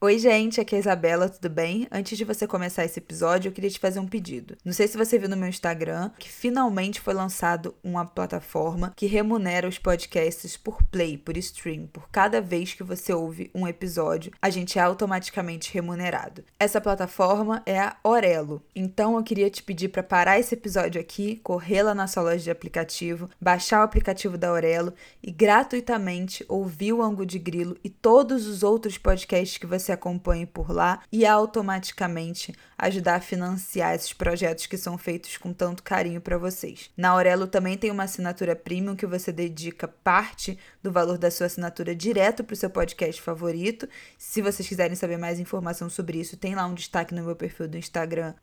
Oi, gente, aqui é a Isabela, tudo bem? Antes de você começar esse episódio, eu queria te fazer um pedido. Não sei se você viu no meu Instagram que finalmente foi lançado uma plataforma que remunera os podcasts por play, por stream. Por cada vez que você ouve um episódio, a gente é automaticamente remunerado. Essa plataforma é a Orelo. Então eu queria te pedir para parar esse episódio aqui, correr lá na sua loja de aplicativo, baixar o aplicativo da Orelo e gratuitamente ouvir o Angu de Grilo e todos os outros podcasts que você você acompanhe por lá e automaticamente ajudar a financiar esses projetos que são feitos com tanto carinho para vocês. Na Aurelo também tem uma assinatura premium que você dedica parte do valor da sua assinatura direto para o seu podcast favorito. Se vocês quiserem saber mais informação sobre isso, tem lá um destaque no meu perfil do Instagram,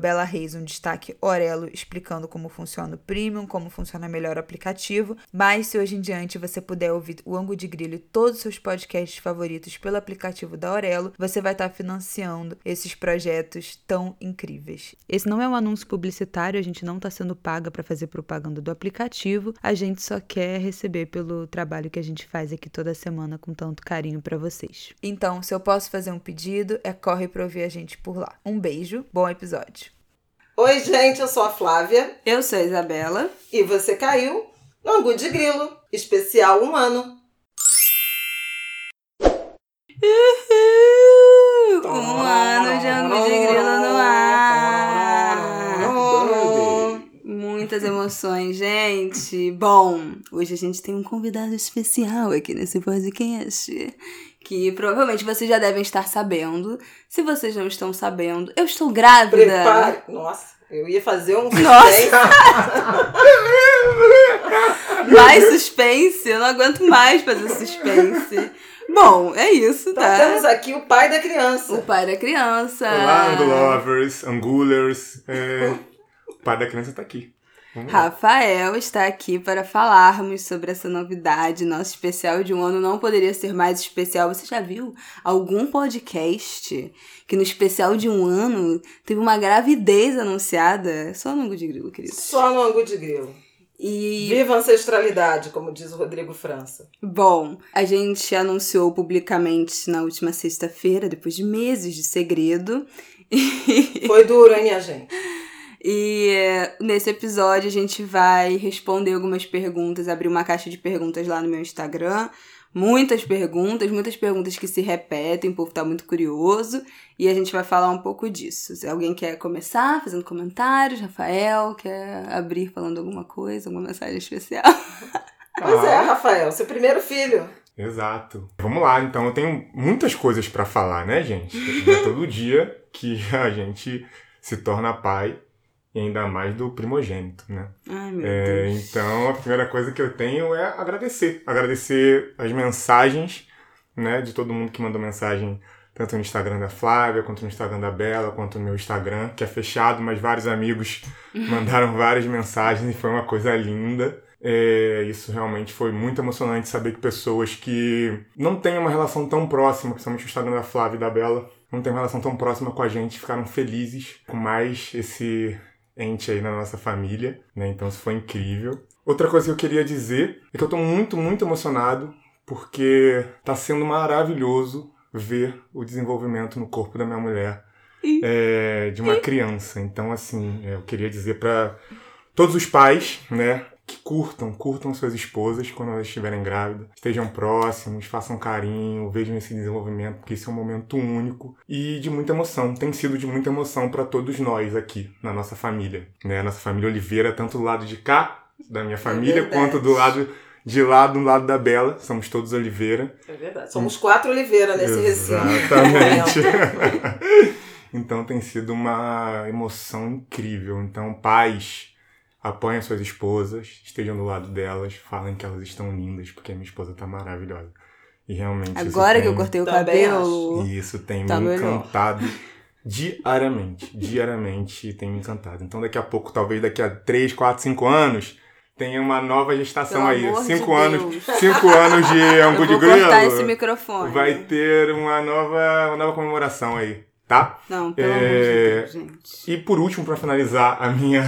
@bela_reis, um destaque Aurelo explicando como funciona o premium, como funciona melhor o aplicativo. Mas se hoje em diante você puder ouvir o Ango de Grilo e todos os seus podcasts favoritos pelo aplicativo da Aurelo, você vai estar tá financiando esses projetos tão incríveis. Esse não é um anúncio publicitário, a gente não está sendo paga para fazer propaganda do aplicativo, a gente só quer receber pelo trabalho que a gente faz aqui toda semana com tanto carinho para vocês. Então, se eu posso fazer um pedido, é corre para ouvir a gente por lá. Um beijo, bom episódio. Oi, gente, eu sou a Flávia. Eu sou a Isabela. E você caiu no Angu de Grilo, especial um ano. Um ano de Angu de Grilo no ar! Muitas emoções, gente. Bom, hoje a gente tem um convidado especial aqui nesse podcast. Que provavelmente vocês já devem estar sabendo. Se vocês não estão sabendo, eu estou grávida. Prepare. Nossa, eu ia fazer um suspense. Nossa! mais suspense? Eu não aguento mais fazer suspense. Bom, é isso, então, tá? temos aqui o pai da criança. O pai da criança. Olá, Angulovers, Angulers. É... o pai da criança tá aqui. Rafael está aqui para falarmos sobre essa novidade. Nosso especial de um ano não poderia ser mais especial. Você já viu algum podcast que no especial de um ano teve uma gravidez anunciada? Só no Angu de Grilo, querido. Só no Angu de Grilo. E... Viva a ancestralidade, como diz o Rodrigo França. Bom, a gente anunciou publicamente na última sexta-feira, depois de meses de segredo. Foi duro, hein, minha gente? E eh, nesse episódio a gente vai responder algumas perguntas, abrir uma caixa de perguntas lá no meu Instagram muitas perguntas, muitas perguntas que se repetem, o povo tá muito curioso e a gente vai falar um pouco disso. Se alguém quer começar fazendo comentários, Rafael quer abrir falando alguma coisa, alguma mensagem especial. Pois é, Rafael, seu primeiro filho. Exato. Vamos lá, então eu tenho muitas coisas para falar, né, gente? É todo dia que a gente se torna pai e ainda mais do primogênito, né? Ai, meu é, Deus. Então, a primeira coisa que eu tenho é agradecer. Agradecer as mensagens, né, de todo mundo que mandou mensagem, tanto no Instagram da Flávia, quanto no Instagram da Bela, quanto no meu Instagram, que é fechado, mas vários amigos mandaram várias mensagens e foi uma coisa linda. É, isso realmente foi muito emocionante saber que pessoas que não têm uma relação tão próxima, principalmente o Instagram da Flávia e da Bela, não têm uma relação tão próxima com a gente, ficaram felizes com mais esse ente aí na nossa família, né? Então isso foi incrível. Outra coisa que eu queria dizer é que eu tô muito, muito emocionado porque tá sendo maravilhoso ver o desenvolvimento no corpo da minha mulher é, de uma criança. Então, assim, eu queria dizer para todos os pais, né, curtam, curtam suas esposas quando elas estiverem grávidas, estejam próximos, façam carinho, vejam esse desenvolvimento, porque esse é um momento único e de muita emoção. Tem sido de muita emoção para todos nós aqui na nossa família, né? Nossa família Oliveira, tanto do lado de cá da minha é família, é quanto do lado de lá do lado da Bela, somos todos Oliveira. É verdade. Somos quatro Oliveira nesse recinto. Exatamente. então tem sido uma emoção incrível. Então, pais, apoiem suas esposas, estejam do lado delas, falem que elas estão lindas, porque a minha esposa tá maravilhosa. E realmente. Agora que tem, eu cortei o cabelo. Isso tem tá me encantado diariamente. Diariamente tem me encantado. Então daqui a pouco, talvez daqui a 3, 4, 5 anos, tenha uma nova gestação Pelo aí. Cinco de anos, cinco anos de ângulo de grilo. esse microfone. Vai ter uma nova, uma nova comemoração aí, tá? Não, pelo é... amor de é, Deus, gente. E por último, para finalizar a minha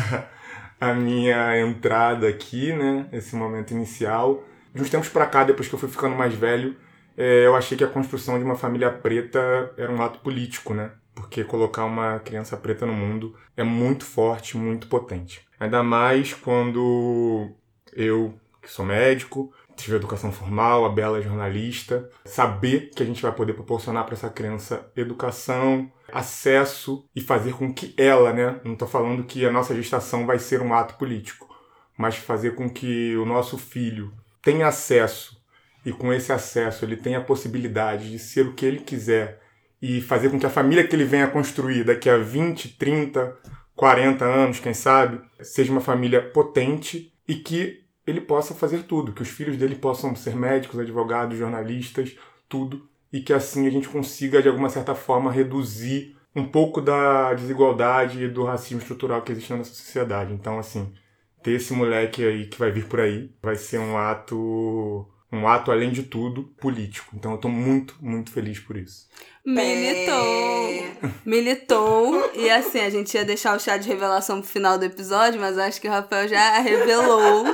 a minha entrada aqui, né? Esse momento inicial. De uns tempos pra cá, depois que eu fui ficando mais velho, é, eu achei que a construção de uma família preta era um ato político, né? Porque colocar uma criança preta no mundo é muito forte, muito potente. Ainda mais quando eu, que sou médico, tive educação formal, a Bela é jornalista, saber que a gente vai poder proporcionar para essa criança educação, acesso e fazer com que ela, né, não estou falando que a nossa gestação vai ser um ato político, mas fazer com que o nosso filho tenha acesso e com esse acesso ele tenha a possibilidade de ser o que ele quiser e fazer com que a família que ele venha construir daqui a 20, 30, 40 anos, quem sabe, seja uma família potente e que ele possa fazer tudo, que os filhos dele possam ser médicos, advogados, jornalistas, tudo, e que assim a gente consiga de alguma certa forma reduzir um pouco da desigualdade e do racismo estrutural que existe na nossa sociedade. Então, assim, ter esse moleque aí que vai vir por aí vai ser um ato um ato, além de tudo, político. Então eu tô muito, muito feliz por isso. Militou! Militou. E assim, a gente ia deixar o chá de revelação pro final do episódio, mas acho que o Rafael já revelou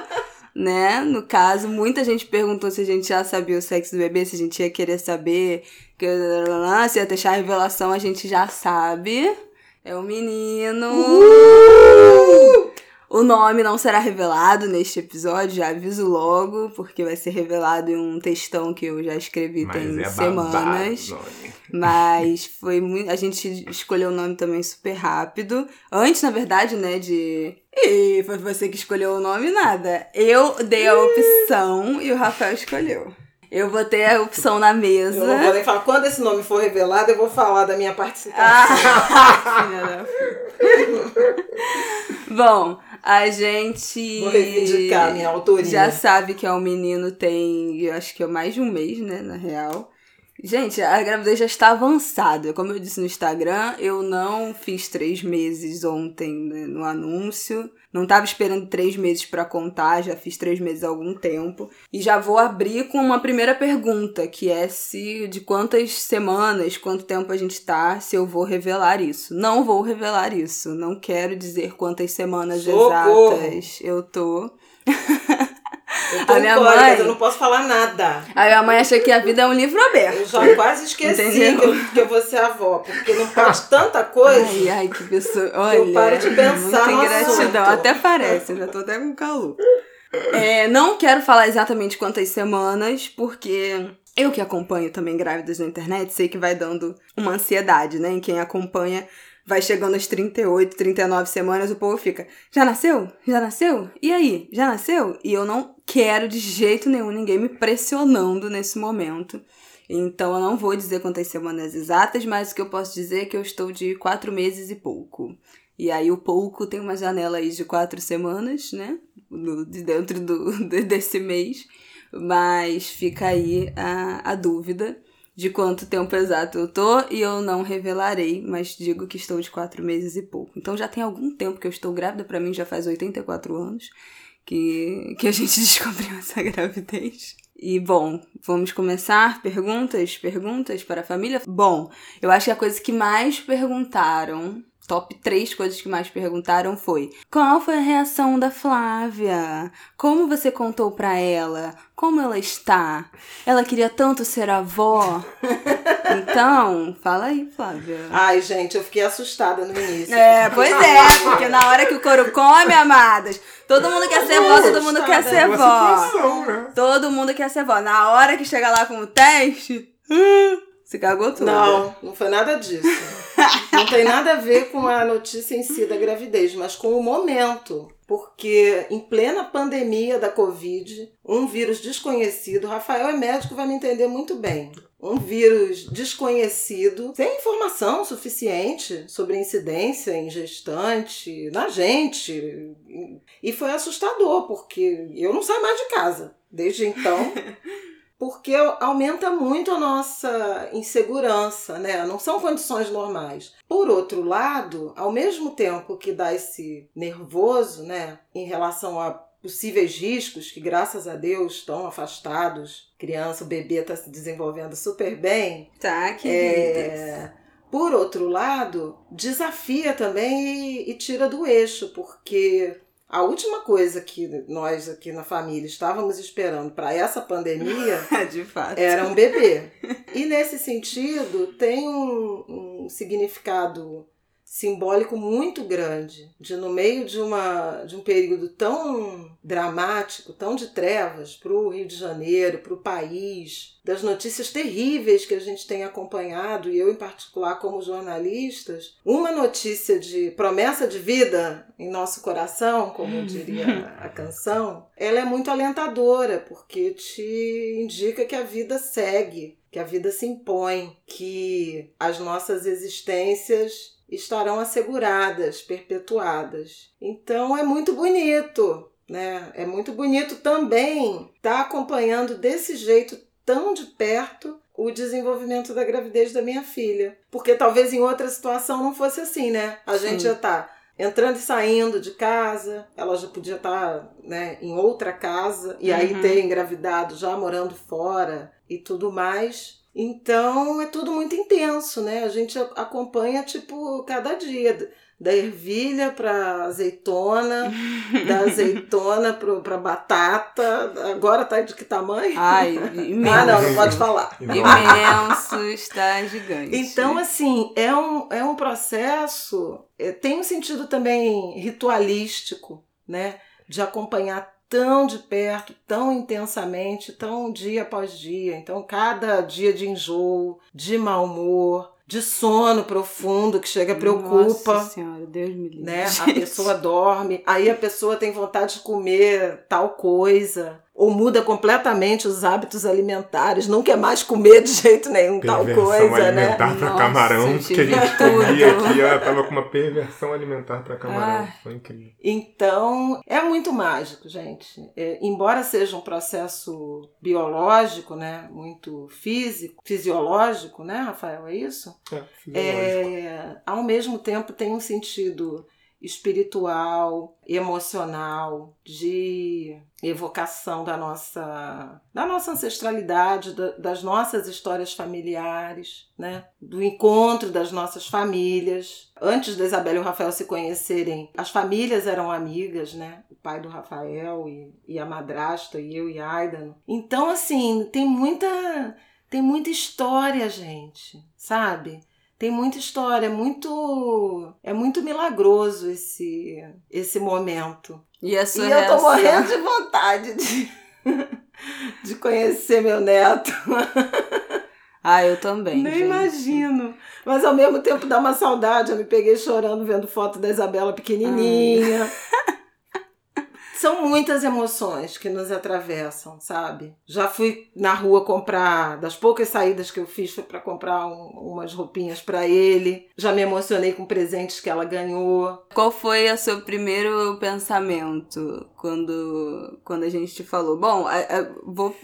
né? No caso, muita gente perguntou se a gente já sabia o sexo do bebê, se a gente ia querer saber, que, se ia deixar a revelação, a gente já sabe. É o um menino. Uh! O nome não será revelado neste episódio, já aviso logo, porque vai ser revelado em um textão que eu já escrevi Mas tem é semanas. babado, Mas foi muito. A gente escolheu o nome também super rápido. Antes, na verdade, né, de. E foi você que escolheu o nome, nada. Eu dei a opção e o Rafael escolheu. Eu botei a opção na mesa. Eu não vou nem falar. Quando esse nome for revelado, eu vou falar da minha participação. Ah. Bom, a gente. Vou reivindicar a minha autoria. Já sabe que é um menino, tem. Eu acho que é mais de um mês, né? Na real. Gente, a gravidez já está avançada. Como eu disse no Instagram, eu não fiz três meses ontem né, no anúncio. Não estava esperando três meses para contar, já fiz três meses há algum tempo. E já vou abrir com uma primeira pergunta, que é se de quantas semanas, quanto tempo a gente tá, se eu vou revelar isso. Não vou revelar isso. Não quero dizer quantas semanas Socorro. exatas eu tô. Eu tô A minha mãe- eu não posso falar nada. A minha mãe acha que a vida é um livro Eu aberto. já quase esqueci que eu, que eu vou ser avó, porque não faz tanta coisa. Ai, ai, que pessoa. Olha, Eu paro de pensar muita ingratidão. Até parece, eu já tô até com calor. É, não quero falar exatamente quantas semanas, porque eu que acompanho também grávidas na internet, sei que vai dando uma ansiedade, né? Em quem acompanha, vai chegando às 38, 39 semanas, o povo fica: já nasceu? Já nasceu? E aí? Já nasceu? E eu não quero de jeito nenhum ninguém me pressionando nesse momento. Então eu não vou dizer quantas semanas exatas, mas o que eu posso dizer é que eu estou de quatro meses e pouco. E aí o pouco tem uma janela aí de quatro semanas, né? No- de dentro do, de- desse mês. Mas fica aí a, a dúvida de quanto tempo exato eu tô e eu não revelarei, mas digo que estou de quatro meses e pouco. Então já tem algum tempo que eu estou grávida, pra mim já faz 84 anos que, que a gente descobriu essa gravidez. E bom, vamos começar? Perguntas? Perguntas para a família? Bom, eu acho que a coisa que mais perguntaram, top 3 coisas que mais perguntaram foi: Qual foi a reação da Flávia? Como você contou pra ela? Como ela está? Ela queria tanto ser avó? Então, fala aí, Flávia. Ai, gente, eu fiquei assustada no início. É, pois é, porque na hora que o couro come, amadas, todo mundo quer ser vó, todo mundo quer ser Boa vó. situação, né? Todo mundo quer ser vó. Na hora que chega lá com o teste, se cagou tudo. Não, não foi nada disso. Não tem nada a ver com a notícia em si da gravidez, mas com o momento. Porque em plena pandemia da Covid, um vírus desconhecido, Rafael é médico, vai me entender muito bem. Um vírus desconhecido, sem informação suficiente sobre incidência em gestante, na gente. E foi assustador, porque eu não saio mais de casa desde então. porque aumenta muito a nossa insegurança, né? Não são condições normais. Por outro lado, ao mesmo tempo que dá esse nervoso, né, em relação a possíveis riscos que graças a Deus estão afastados, criança, o bebê está se desenvolvendo super bem. Tá, que É, por outro lado, desafia também e, e tira do eixo, porque A última coisa que nós aqui na família estávamos esperando para essa pandemia De fato. era um bebê. E nesse sentido, tem um, um significado simbólico muito grande de no meio de uma de um período tão dramático, tão de trevas para o Rio de Janeiro, para o país, das notícias terríveis que a gente tem acompanhado e eu em particular como jornalistas, uma notícia de promessa de vida em nosso coração, como diria a canção, ela é muito alentadora porque te indica que a vida segue, que a vida se impõe, que as nossas existências estarão asseguradas, perpetuadas. Então é muito bonito, né? É muito bonito também estar tá acompanhando desse jeito tão de perto o desenvolvimento da gravidez da minha filha. Porque talvez em outra situação não fosse assim, né? A Sim. gente já tá entrando e saindo de casa, ela já podia estar né, em outra casa e aí Uhum. ter engravidado já morando fora e tudo mais. Então é tudo muito intenso, né? A gente acompanha tipo cada dia, da ervilha para azeitona, da azeitona pra batata. Agora tá de que tamanho? Ai, imenso. Ah, não, não pode falar. Imenso, está gigante. Então, assim, é um, é um processo, é, tem um sentido também ritualístico, né? De acompanhar tão de perto, tão intensamente, tão dia após dia. Então, cada dia de enjoo, de mau humor, de sono profundo que chega preocupa. Nossa senhora, Deus me livre. Né? A pessoa dorme, aí a pessoa tem vontade de comer tal coisa, ou muda completamente os hábitos alimentares, não quer mais comer de jeito nenhum tal Perversão coisa, né? alimentar pra Nossa, camarão, que a gente comia aqui, ela tava com uma perversão alimentar pra camarão. Ah. Foi incrível. Então, é muito mágico, gente. É, embora seja um processo biológico, né, muito físico, fisiológico, né, Rafael, é isso? É, fisiológico. É, ao mesmo tempo tem um sentido espiritual, emocional, de evocação da nossa, da nossa ancestralidade, da- das nossas histórias familiares, né? do encontro das nossas famílias. Antes da Isabela e o Rafael se conhecerem, as famílias eram amigas, né? O pai do Rafael e, e a madrasta, e eu e Aidan. Então, assim, tem muita, tem muita história, gente, sabe? Tem muita história, é muito é muito milagroso esse esse momento. E E eu tô morrendo de vontade de de conhecer meu neto. Ah, eu também. Nem gente. imagino. Mas ao mesmo tempo dá uma saudade. Eu me peguei chorando vendo foto da Isabela pequenininha. São muitas emoções que nos atravessam, sabe? Já fui na rua comprar, das poucas saídas que eu fiz foi para comprar um- umas roupinhas para ele. Já me emocionei com presentes que ela ganhou. Qual foi o seu primeiro pensamento quando, quando a gente te falou? Bom, a- a- vou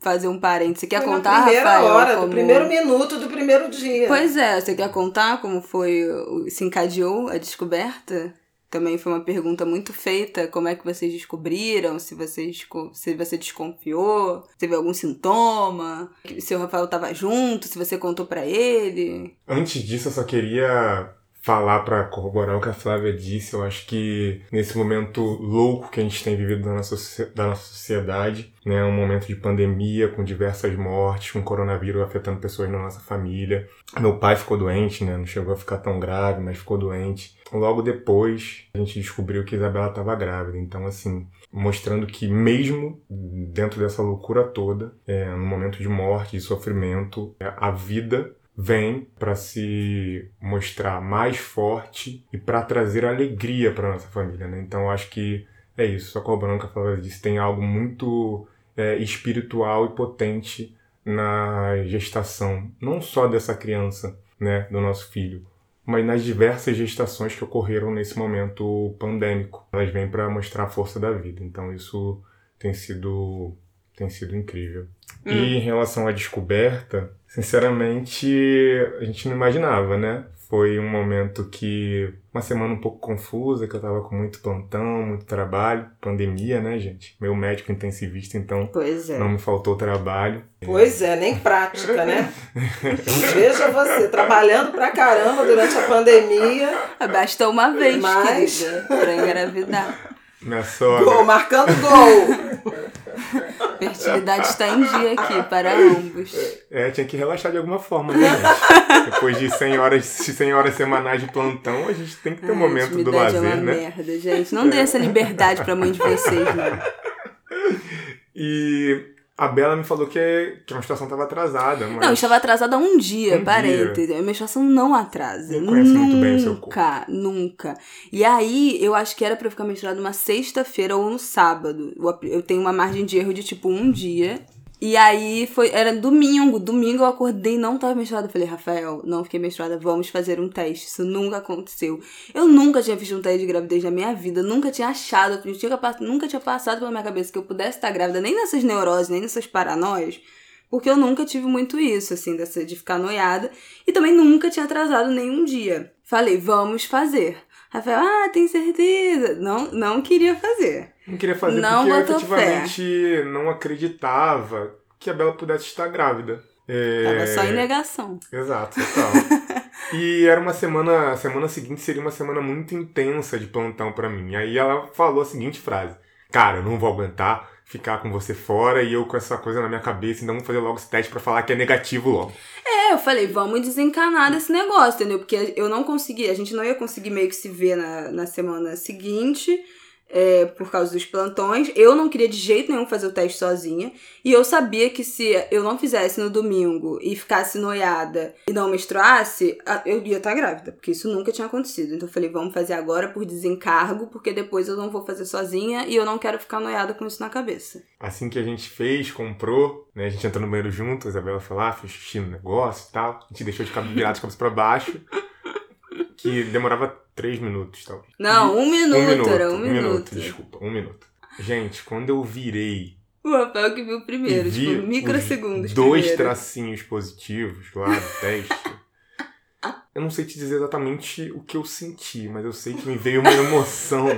fazer um parênteses. Você quer Foi contar, na primeira Rafael? hora, como- do primeiro minuto do primeiro dia. Pois é, você quer contar como foi, se encadeou a descoberta? Também foi uma pergunta muito feita, como é que vocês descobriram, se, desco- se você desconfiou, teve algum sintoma, se o Rafael tava junto, se você contou pra ele. Antes disso, eu só queria falar pra corroborar o que a Flávia disse. Eu acho que nesse momento louco que a gente tem vivido da nossa, da nossa sociedade, né, um momento de pandemia com diversas mortes, com coronavírus afetando pessoas na nossa família. Meu pai ficou doente, né, não chegou a ficar tão grave, mas ficou doente. Logo depois, a gente descobriu que Isabela estava grávida. Então, assim, mostrando que mesmo dentro dessa loucura toda, é, no momento de morte e sofrimento, é, a vida vem para se mostrar mais forte e para trazer alegria para nossa família, né? Então, acho que é isso. Só corroborando o que a Flávia disse, tem algo muito é, espiritual e potente na gestação, não só dessa criança, né, do nosso filho, mas nas diversas gestações que ocorreram nesse momento pandêmico. Elas vêm para mostrar a força da vida. Então isso tem sido tem sido incrível. Hum. E em relação à descoberta, sinceramente, a gente não imaginava, né? Foi um momento que uma semana um pouco confusa, que eu tava com muito plantão, muito trabalho, pandemia, né, gente? Meu médico intensivista, então Pois é. não me faltou trabalho. Pois é, nem prática, né? Veja você, trabalhando pra caramba durante a pandemia. Basta uma vez, Mas- querida, pra engravidar. Minha sogra. Gol, marcando gol. Fertilidade está em dia aqui para ambos. É, tinha que relaxar de alguma forma, né? Depois de 100 horas, 100 horas semanais de plantão, a gente tem que ter um Ai, momento do lazer, é uma né? merda, gente. Não dê essa liberdade pra mãe de vocês, não. E a Bela me falou que, que a menstruação estava atrasada, mas... Não, eu estava atrasada há um dia, Um parênteses. A menstruação não atrasa. Não conhece nunca, muito bem o seu corpo. nunca. E aí, eu acho que era pra eu ficar menstruada uma sexta-feira ou no sábado. Eu- Eu tenho uma margem de erro de tipo um dia. E aí foi, era domingo. Domingo eu acordei e não tava menstruada. Falei, Rafael, não fiquei menstruada, vamos fazer um teste. Isso nunca aconteceu. Eu nunca tinha visto um teste de gravidez na minha vida. Nunca tinha achado, nunca tinha passado pela minha cabeça que eu pudesse estar grávida, nem nessas neuroses, nem nessas paranoias. Porque eu nunca tive muito isso, assim, dessa, de ficar noiada. E também nunca tinha atrasado nenhum dia. Falei, vamos fazer. Rafael, ah, tem certeza? Não, não queria fazer. Não queria fazer Não porque eu efetivamente não acreditava que a Bela pudesse estar grávida. É... Tava só em negação. Exato, total. e era uma semana, a semana seguinte seria uma semana muito intensa de plantão pra mim. Aí ela falou a seguinte frase: Cara, eu não vou aguentar ficar com você fora e eu com essa coisa na minha cabeça, então vamos fazer logo esse teste pra falar que é negativo logo. É, eu falei, vamos desencanar desse negócio, entendeu? Porque eu não consegui, a gente não ia conseguir meio que se ver na, na semana seguinte. É, por causa dos plantões, eu não queria de jeito nenhum fazer o teste sozinha. E eu sabia que se eu não fizesse no domingo e ficasse noiada e não menstruasse, eu ia estar grávida, porque isso nunca tinha acontecido. Então eu falei, vamos fazer agora por desencargo, porque depois eu não vou fazer sozinha e eu não quero ficar noiada com isso na cabeça. Assim que a gente fez, comprou, né? A gente entrou no banheiro junto, a Isabela foi lá, fez xixi no negócio e tal. A gente deixou de cabelo virado de cabeça pra baixo. Que demorava três minutos, talvez. Não, um minuto, era um, minuto. Desculpa, um minuto. Gente, quando eu virei O Rafael que viu primeiro, e vi tipo, os microsegundos. dois primeiro. tracinhos positivos lá do teste, eu não sei te dizer exatamente o que eu senti, mas eu sei que me veio uma emoção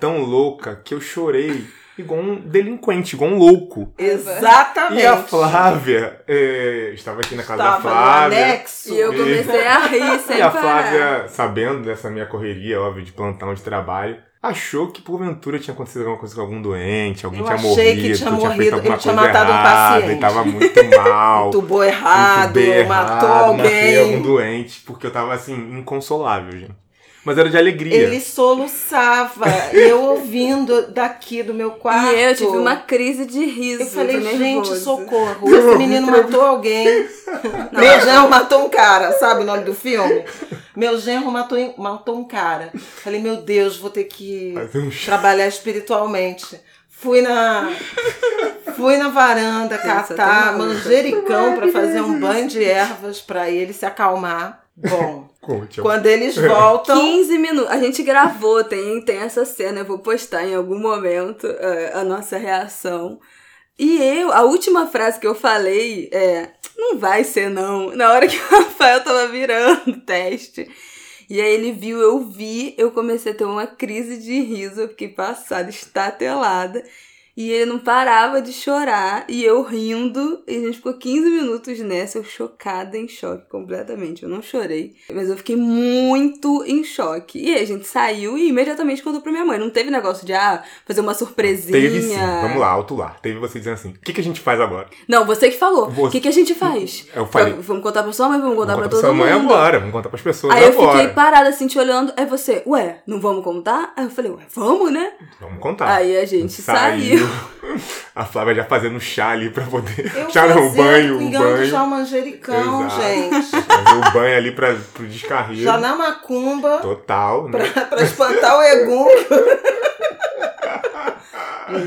tão louca que eu chorei igual um delinquente, igual um louco. Exatamente. E a Flávia, é, estava aqui na casa da Tava no Flávia. anexo. E eu comecei a rir sem E a parar. Flávia, sabendo dessa minha correria, óbvio, de plantão de trabalho, achou que porventura tinha acontecido alguma coisa com algum doente, alguém Eu tinha morrido, que tinha eu tinha morrido, feito alguma coisa matado um errada, paciente. e tava muito mal. Entubou errado, entubei matou errado, matei algum alguém. doente, porque eu tava assim, inconsolável, gente. Mas era de alegria. Ele soluçava, e eu ouvindo daqui do meu quarto. E eu tive uma crise de riso. Eu falei, de gente, nervoso. socorro, esse menino matou alguém. Meu genro matou um cara, sabe o nome do filme? Meu genro matou, matou um cara. Falei, meu Deus, vou ter que trabalhar espiritualmente. Fui na fui na varanda catar tá manjericão pra fazer um banho de ervas pra ele se acalmar. Bom, Conte. quando eles voltam, 15 minutos. A gente gravou, tem, tem essa cena, eu vou postar em algum momento eh, a nossa reação. E eu, a última frase que eu falei é: não vai ser não. Na hora que o Rafael tava virando o teste. E aí ele viu, eu vi, eu comecei a ter uma crise de riso, eu fiquei passada, estatelada. E ele não parava de chorar, e eu rindo, e a gente ficou 15 minutos nessa, eu chocada, em choque completamente. Eu não chorei, mas eu fiquei muito em choque. E aí a gente saiu e imediatamente contou pra minha mãe. Não teve negócio de, ah, fazer uma surpresinha. Teve sim, vamos lá, alto lá. Teve você dizendo assim: o que, que a gente faz agora? Não, você que falou. O Você- que, que a gente faz? Eu falei- Vamos- contar pra sua mãe, vamos contar vamos pra contar todo pra sua mundo. mãe agora, vamos contar pras pessoas Aí eu agora. fiquei parada assim, te olhando. Aí você, ué, não vamos contar? Aí eu falei, ué, vamos, né? Vamos contar. Aí a gente saiu. A Flávia já fazendo chá ali pra poder. eu chá não, banho, o pingando banho. já o manjericão, Exato. gente. Fazer o banho ali pra, pro descarrego. Já na macumba, Total, né? pra, pra espantar o egum.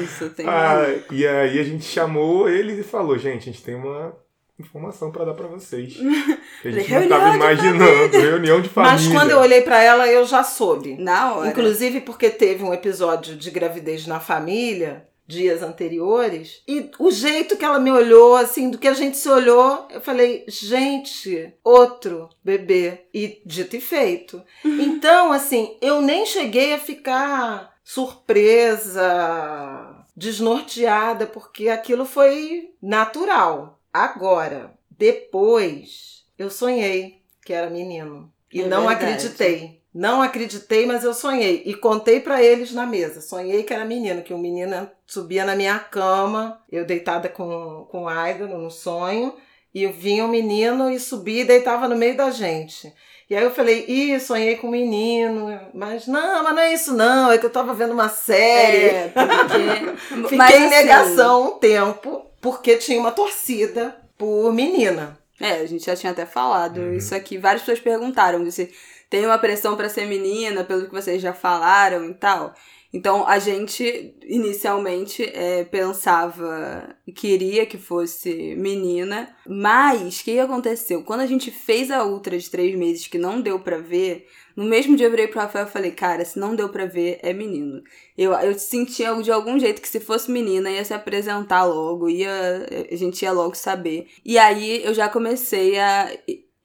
Isso, tem Ah, e aí a gente chamou eles e falou, gente, a gente tem uma informação pra dar pra vocês. Que a gente não Reunião tava de imaginando. Reunião de família. Mas quando eu olhei pra ela, eu já soube. Na hora. Inclusive porque teve um episódio de gravidez na família dias anteriores e o jeito que ela me olhou, assim, do que a gente se olhou, eu falei, gente, outro bebê e dito e feito. Então, assim, eu nem cheguei a ficar surpresa, desnorteada, porque aquilo foi natural. Agora, depois, eu sonhei que era menino e É não verdade. acreditei. Não acreditei, mas eu sonhei. E contei para eles na mesa. Sonhei que era menino, que um menino subia na minha cama, eu deitada com, com Aida no sonho, e vinha um menino e subia e deitava no meio da gente. E aí eu falei, ih, sonhei com um menino, mas não, mas não é isso não, é que eu tava vendo uma série. É, porque... Fiquei Mas, em assim, negação um tempo, porque tinha uma torcida por menina. É, a gente já tinha até falado isso aqui. Várias pessoas perguntaram se tem uma pressão pra ser menina, pelo que vocês já falaram e tal. Então a gente inicialmente é, pensava, queria que fosse menina, mas o que aconteceu? Quando a gente fez a ultra de três meses que não deu pra ver, no mesmo dia eu virei pro Rafael e falei, cara, se não deu pra ver, é menino. Eu, eu sentia de algum jeito que se fosse menina ia se apresentar logo, ia, a gente ia logo saber. E aí eu já comecei a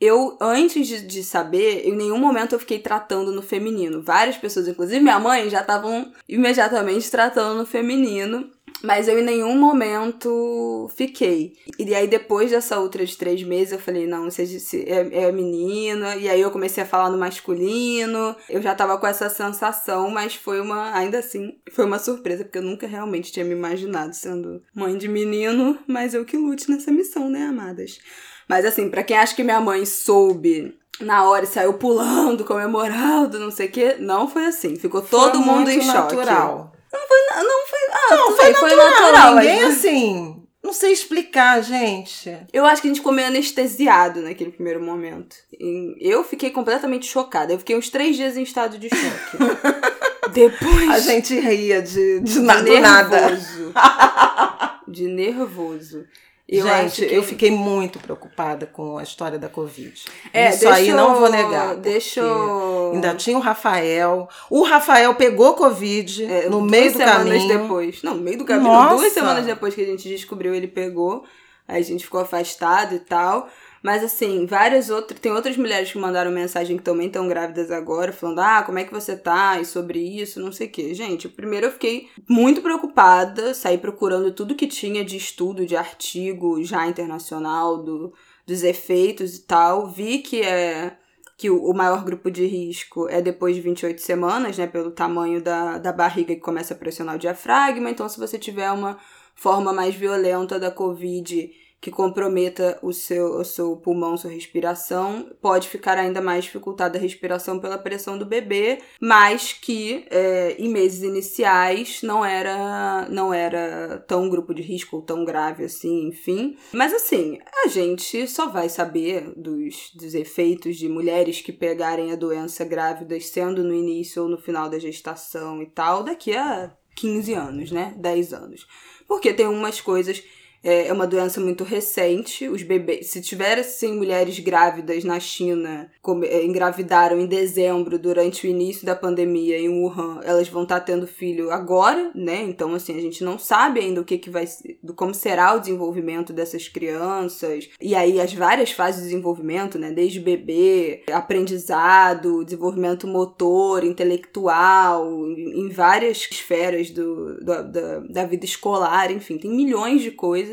eu, antes de, de, saber, em nenhum momento eu fiquei tratando no feminino. Várias pessoas, inclusive minha mãe, já estavam imediatamente tratando no feminino. Mas eu em nenhum momento fiquei. E aí, depois dessa outra de três meses, eu falei, não, seja é, é menina. E aí eu comecei a falar no masculino. Eu já tava com essa sensação, mas foi uma. Ainda assim, foi uma surpresa, porque eu nunca realmente tinha me imaginado sendo mãe de menino. Mas eu que lute nessa missão, né, amadas? Mas assim, para quem acha que minha mãe soube na hora e saiu pulando, comemorando, não sei o quê, não foi assim. Ficou todo foi mundo em natural. choque. Não foi, não foi, ah, não, foi, natural. foi natural. Ninguém mas... assim, não sei explicar, gente. Eu acho que a gente ficou meio anestesiado naquele primeiro momento. E eu fiquei completamente chocada. Eu fiquei uns três dias em estado de choque. Depois. A gente ria de, de, de nervoso. de nervoso. Eu Gente, que... eu fiquei muito preocupada com a história da Covid. É, Isso aí eu, não vou negar. Deixa eu... Ainda tinha o Rafael. O Rafael pegou Covid é, no meio do caminho. Duas semanas depois. Não, no meio do caminho. Nossa. Duas semanas depois que a gente descobriu, ele pegou. Aí a gente ficou afastado e tal. Mas assim, várias outras. Tem outras mulheres que mandaram mensagem que também estão grávidas agora, falando: ah, como é que você tá? E sobre isso, não sei o quê. Gente, primeiro eu fiquei muito preocupada, saí procurando tudo que tinha de estudo, de artigo já internacional, do, dos efeitos e tal. Vi que é que o maior grupo de risco é depois de 28 semanas, né? Pelo tamanho da, da barriga que começa a pressionar o diafragma. Então, se você tiver uma forma mais violenta da Covid que comprometa o seu, o seu pulmão, sua respiração, pode ficar ainda mais dificultada a respiração pela pressão do bebê, mas que é, em meses iniciais não era, não era tão grupo de risco ou tão grave assim, enfim. Mas assim, a gente só vai saber dos, dos efeitos de mulheres que pegarem a doença grávidas, sendo no início ou no final da gestação e tal, daqui a 15 anos, né? 10 anos. Porque tem umas coisas é uma doença muito recente. Os bebês, se tivessem mulheres grávidas na China, é, engravidaram em dezembro, durante o início da pandemia em Wuhan, elas vão estar tá tendo filho agora, né? Então, assim, a gente não sabe ainda o que, que vai como será o desenvolvimento dessas crianças. E aí, as várias fases de desenvolvimento, né? Desde bebê, aprendizado, desenvolvimento motor, intelectual, em várias esferas do, do da, da vida escolar, enfim, tem milhões de coisas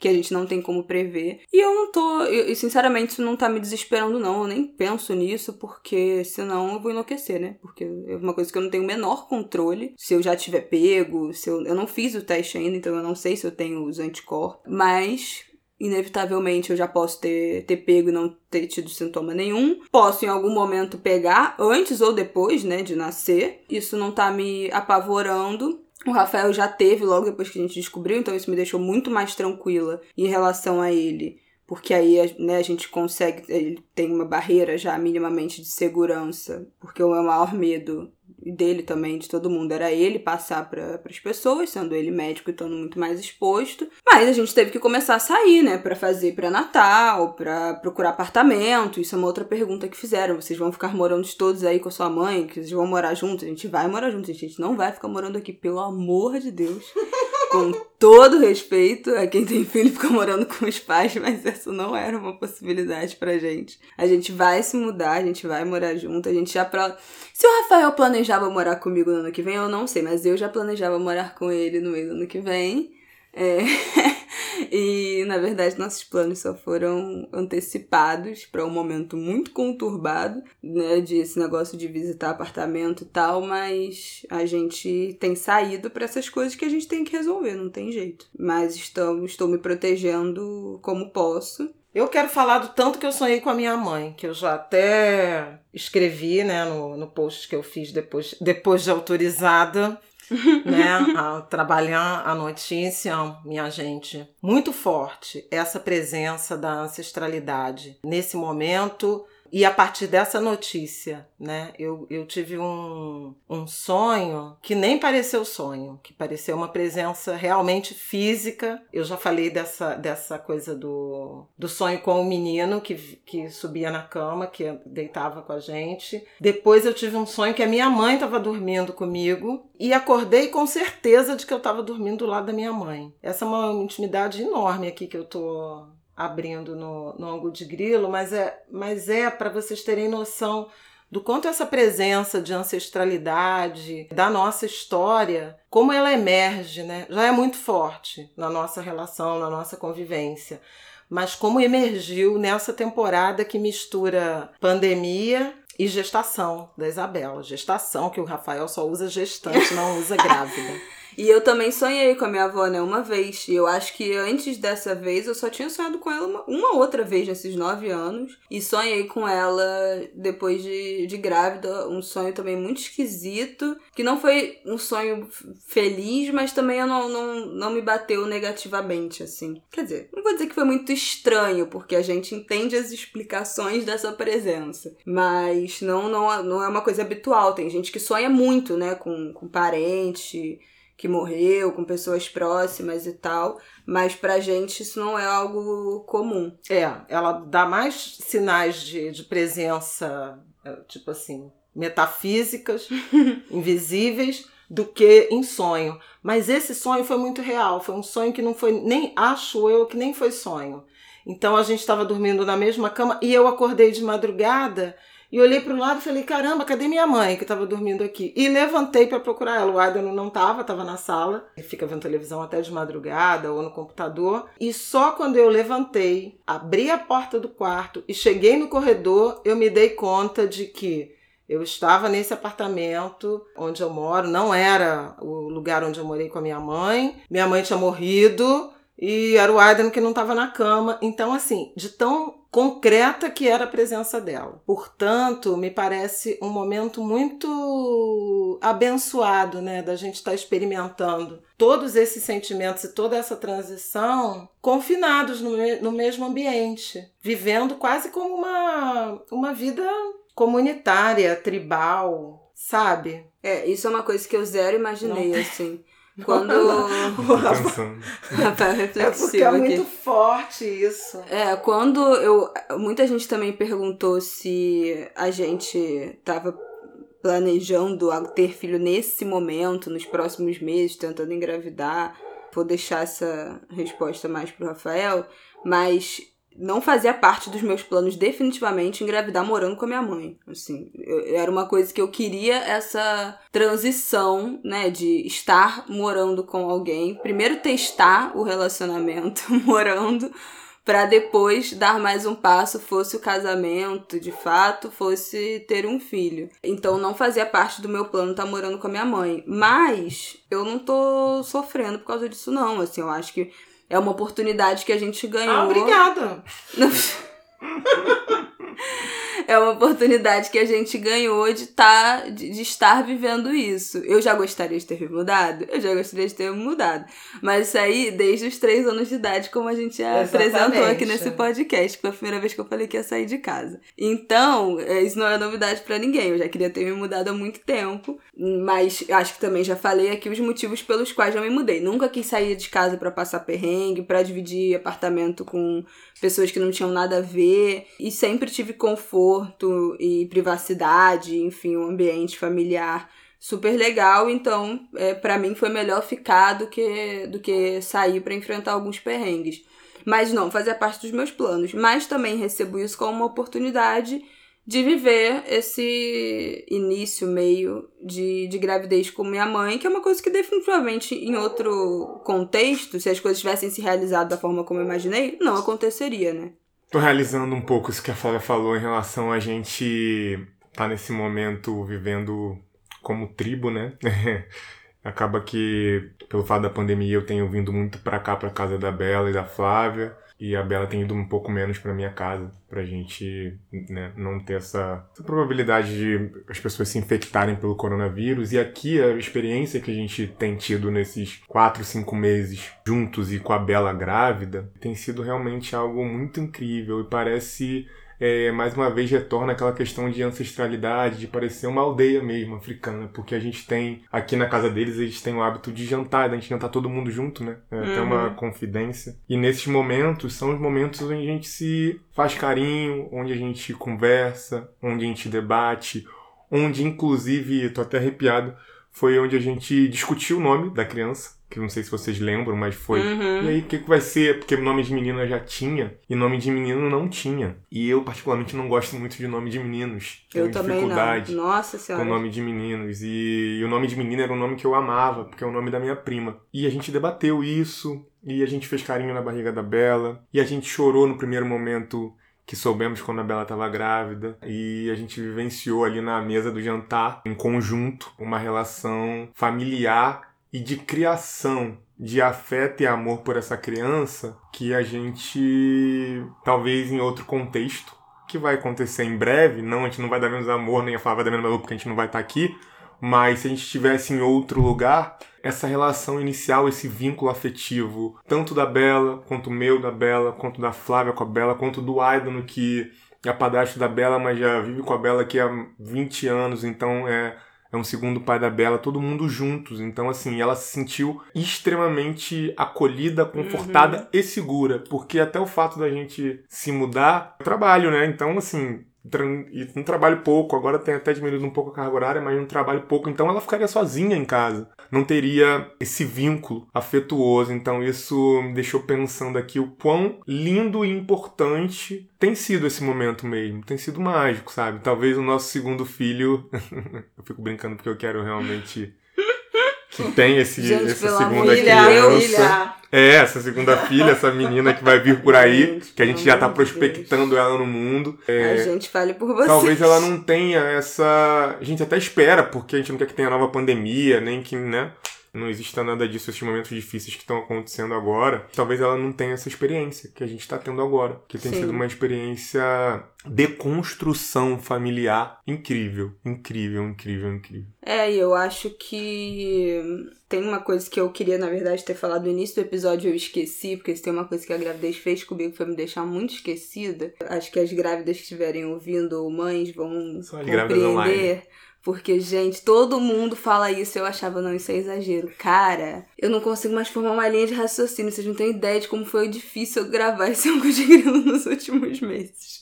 que a gente não tem como prever. E eu não tô. E sinceramente, isso não tá me desesperando, não. Eu nem penso nisso, porque senão eu vou enlouquecer, né? Porque é uma coisa que eu não tenho o menor controle. Se eu já tiver pego, se eu. Eu não fiz o teste ainda, então eu não sei se eu tenho os anticorpos. Mas inevitavelmente eu já posso ter, ter pego e não ter tido sintoma nenhum. Posso em algum momento pegar, antes ou depois, né, de nascer. Isso não tá me apavorando. O Rafael já teve logo depois que a gente descobriu, então isso me deixou muito mais tranquila em relação a ele. Porque aí né, a gente consegue, ele tem uma barreira já minimamente de segurança. Porque o meu maior medo dele também, de todo mundo, era ele passar para as pessoas, sendo ele médico e estando muito mais exposto. Mas a gente teve que começar a sair, né, para fazer pré-natal, para procurar apartamento. Isso é uma outra pergunta que fizeram. Vocês vão ficar morando todos aí com a sua mãe, que vocês vão morar juntos? A gente vai morar juntos, a gente não vai ficar morando aqui, pelo amor de Deus. com todo respeito a quem tem filho e fica morando com os pais, mas isso não era uma possibilidade pra gente. A gente vai se mudar, a gente vai morar junto, a gente já pra... Se o Rafael planejava morar comigo no ano que vem, eu não sei, mas eu já planejava morar com ele no meio do ano que vem. É... E, na verdade, nossos planos só foram antecipados para um momento muito conturbado, né? De esse negócio de visitar apartamento e tal, mas a gente tem saído para essas coisas que a gente tem que resolver, não tem jeito. Mas estou, estou me protegendo como posso. Eu quero falar do tanto que eu sonhei com a minha mãe, que eu já até escrevi né, no, no post que eu fiz depois, depois de autorizada né, a trabalhar a notícia, minha gente, muito forte essa presença da ancestralidade. Nesse momento e a partir dessa notícia, né, eu, eu tive um, um sonho que nem pareceu sonho, que pareceu uma presença realmente física. Eu já falei dessa, dessa coisa do, do sonho com o menino que, que subia na cama, que deitava com a gente. Depois eu tive um sonho que a minha mãe estava dormindo comigo e acordei com certeza de que eu estava dormindo do lado da minha mãe. Essa é uma intimidade enorme aqui que eu tô abrindo no, no ângulo de grilo, mas é, mas é para vocês terem noção do quanto essa presença de ancestralidade da nossa história, como ela emerge, né? Já é muito forte na nossa relação, na nossa convivência. Mas como emergiu nessa temporada que mistura pandemia e gestação da Isabela. Gestação, que o Rafael só usa gestante, não usa grávida. E eu também sonhei com a minha avó, né, uma vez. E eu acho que antes dessa vez eu só tinha sonhado com ela uma, uma outra vez nesses nove anos. E sonhei com ela depois de, de grávida. Um sonho também muito esquisito. Que não foi um sonho feliz, mas também eu não, não, não me bateu negativamente, assim. Quer dizer, não vou dizer que foi muito estranho, porque a gente entende as explicações dessa presença. Mas não, não, não é uma coisa habitual. Tem gente que sonha muito, né, com, com parente que morreu, com pessoas próximas e tal, mas pra gente isso não é algo comum. É, ela dá mais sinais de, de presença, é, tipo assim, metafísicas, invisíveis, do que em sonho. Mas esse sonho foi muito real, foi um sonho que não foi nem, acho eu, que nem foi sonho. Então a gente estava dormindo na mesma cama e eu acordei de madrugada e olhei para o lado e falei: caramba, cadê minha mãe que estava dormindo aqui? E levantei para procurar ela. O Aidan não estava, estava na sala. Ele fica vendo televisão até de madrugada ou no computador. E só quando eu levantei, abri a porta do quarto e cheguei no corredor, eu me dei conta de que eu estava nesse apartamento onde eu moro, não era o lugar onde eu morei com a minha mãe. Minha mãe tinha morrido e era o Aidan que não estava na cama. Então, assim, de tão concreta que era a presença dela. Portanto, me parece um momento muito abençoado, né, da gente estar tá experimentando todos esses sentimentos e toda essa transição confinados no, no mesmo ambiente, vivendo quase como uma, uma vida comunitária, tribal, sabe? É, isso é uma coisa que eu zero imaginei, assim. Quando. Rafael reflexivo. É porque é muito forte isso. É, quando eu. Muita gente também perguntou se a gente tava planejando ter filho nesse momento, nos próximos meses, tentando engravidar. Vou deixar essa resposta mais pro Rafael, mas não fazia parte dos meus planos definitivamente engravidar morando com a minha mãe. Assim, eu, era uma coisa que eu queria essa transição, né, de estar morando com alguém, primeiro testar o relacionamento morando para depois dar mais um passo, fosse o casamento, de fato, fosse ter um filho. Então não fazia parte do meu plano estar morando com a minha mãe, mas eu não tô sofrendo por causa disso não, assim, eu acho que é uma oportunidade que a gente ganhou. Ah, obrigada. é uma oportunidade que a gente ganhou de, tá, de, de, estar vivendo isso. Eu já gostaria de ter me mudado? Eu já gostaria de ter me mudado. Mas isso aí desde os três anos de idade, como a gente Exatamente. apresentou aqui nesse podcast, que foi a primeira vez que eu falei que ia sair de casa. Então, é, isso não é novidade para ninguém. Eu já queria ter me mudado há muito tempo. Mas acho que também já falei aqui os motivos pelos quais eu me mudei. Nunca quis sair de casa para passar perrengue, para dividir apartamento com pessoas que não tinham nada a ver. E sempre tive conforto e privacidade, enfim, um ambiente familiar super legal, então é, para mim foi melhor ficar do que, do que sair para enfrentar alguns perrengues. Mas não, fazia parte dos meus planos. Mas também recebo isso como uma oportunidade de viver esse início, meio de, de gravidez com minha mãe, que é uma coisa que definitivamente em outro contexto, se as coisas tivessem se realizado da forma como eu imaginei, não aconteceria, né? Tô realizando um pouco isso que a Flávia falou em relação a gente tá nesse momento vivendo como tribo, né? Acaba que, pelo fato da pandemia, eu tenho vindo muito pra cá, pra casa da Bela e da Flávia. E a Bela tem ido um pouco menos pra minha casa, pra gente né, não ter essa, essa probabilidade de as pessoas se infectarem pelo coronavírus. E aqui a experiência que a gente tem tido nesses quatro, cinco meses juntos e com a Bela grávida tem sido realmente algo muito incrível e parece é, mais uma vez retorna aquela questão de ancestralidade, de parecer uma aldeia mesmo africana, porque a gente tem, aqui na casa deles, eles têm o hábito de jantar, a gente jantar todo mundo junto, né? É, Tem uma Uhum. confidência. E nesses momentos são os momentos onde a gente se faz carinho, onde a gente conversa, onde a gente debate, onde inclusive, tô até arrepiado, foi onde a gente discutiu o nome da criança, que não sei se vocês lembram, mas foi Uhum. e aí, o que, que vai ser? Porque nome de menina já tinha e nome de menino não tinha. E eu, particularmente, não gosto muito de nome de meninos. Eu também dificuldade não. Nossa com senhora. o nome de meninos. E, e o nome de menina era um nome que eu amava, porque é o nome da minha prima. E a gente debateu isso, e a gente fez carinho na barriga da Bela, e a gente chorou no primeiro momento que soubemos quando a Bela estava grávida e a gente vivenciou ali na mesa do jantar em conjunto uma relação familiar e de criação de afeto e amor por essa criança que a gente talvez em outro contexto que vai acontecer em breve, não a gente não vai dar menos amor nem a Flávia dar menos amor porque a gente não vai estar aqui, mas se a gente estivesse em outro lugar, essa relação inicial, esse vínculo afetivo, tanto da Bela, quanto o meu da Bela, quanto da Flávia com a Bela, quanto do Aidano, que é padrasto da Bela, mas já vive com a Bela aqui há 20 anos, então é, é um segundo pai da Bela, todo mundo juntos. Então, assim, ela se sentiu extremamente acolhida, confortada e segura, porque até o fato da gente se mudar, é trabalho, né? Então, assim, e não trabalho pouco, agora tem até diminuído um pouco a carga horária, mas não trabalho pouco, então ela ficaria sozinha em casa. Não teria esse vínculo afetuoso, então isso me deixou pensando aqui o quão lindo e importante tem sido esse momento mesmo. Tem sido mágico, sabe? Talvez o nosso segundo filho. eu fico brincando porque eu quero realmente que tenha esse, Gente, essa segunda de criança. É, essa segunda filha, essa menina que vai vir por aí, que a gente já tá prospectando ela no mundo. A gente fale por vocês. Talvez ela não tenha essa. A gente até espera, porque a gente não quer que tenha nova pandemia, nem que, né? Não exista nada disso, esses momentos difíceis que estão acontecendo agora. Talvez ela não tenha essa experiência que a gente está tendo agora. Que tem Sim. sido uma experiência de construção familiar incrível. Incrível, incrível, incrível. É, e eu acho que tem uma coisa que eu queria, na verdade, ter falado no início do episódio e eu esqueci, porque se tem uma coisa que a gravidez fez comigo foi me deixar muito esquecida. Acho que as grávidas que estiverem ouvindo ou mães vão as grávidas online. Porque, gente, todo mundo fala isso. Eu achava, não, isso é exagero. Cara, eu não consigo mais formar uma linha de raciocínio. Vocês não têm ideia de como foi difícil eu gravar esse ângulo de grilo nos últimos meses.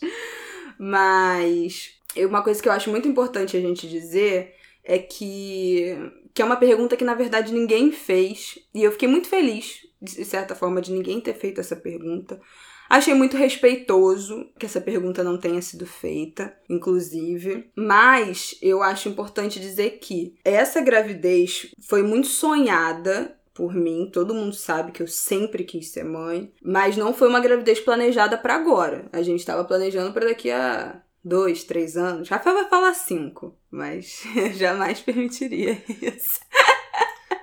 Mas uma coisa que eu acho muito importante a gente dizer é que, que é uma pergunta que, na verdade, ninguém fez. E eu fiquei muito feliz, de certa forma, de ninguém ter feito essa pergunta. Achei muito respeitoso que essa pergunta não tenha sido feita, inclusive. Mas eu acho importante dizer que essa gravidez foi muito sonhada por mim. Todo mundo sabe que eu sempre quis ser mãe, mas não foi uma gravidez planejada pra agora. A gente estava planejando pra daqui a dois, três anos. Rafael vai falar cinco, mas jamais permitiria isso.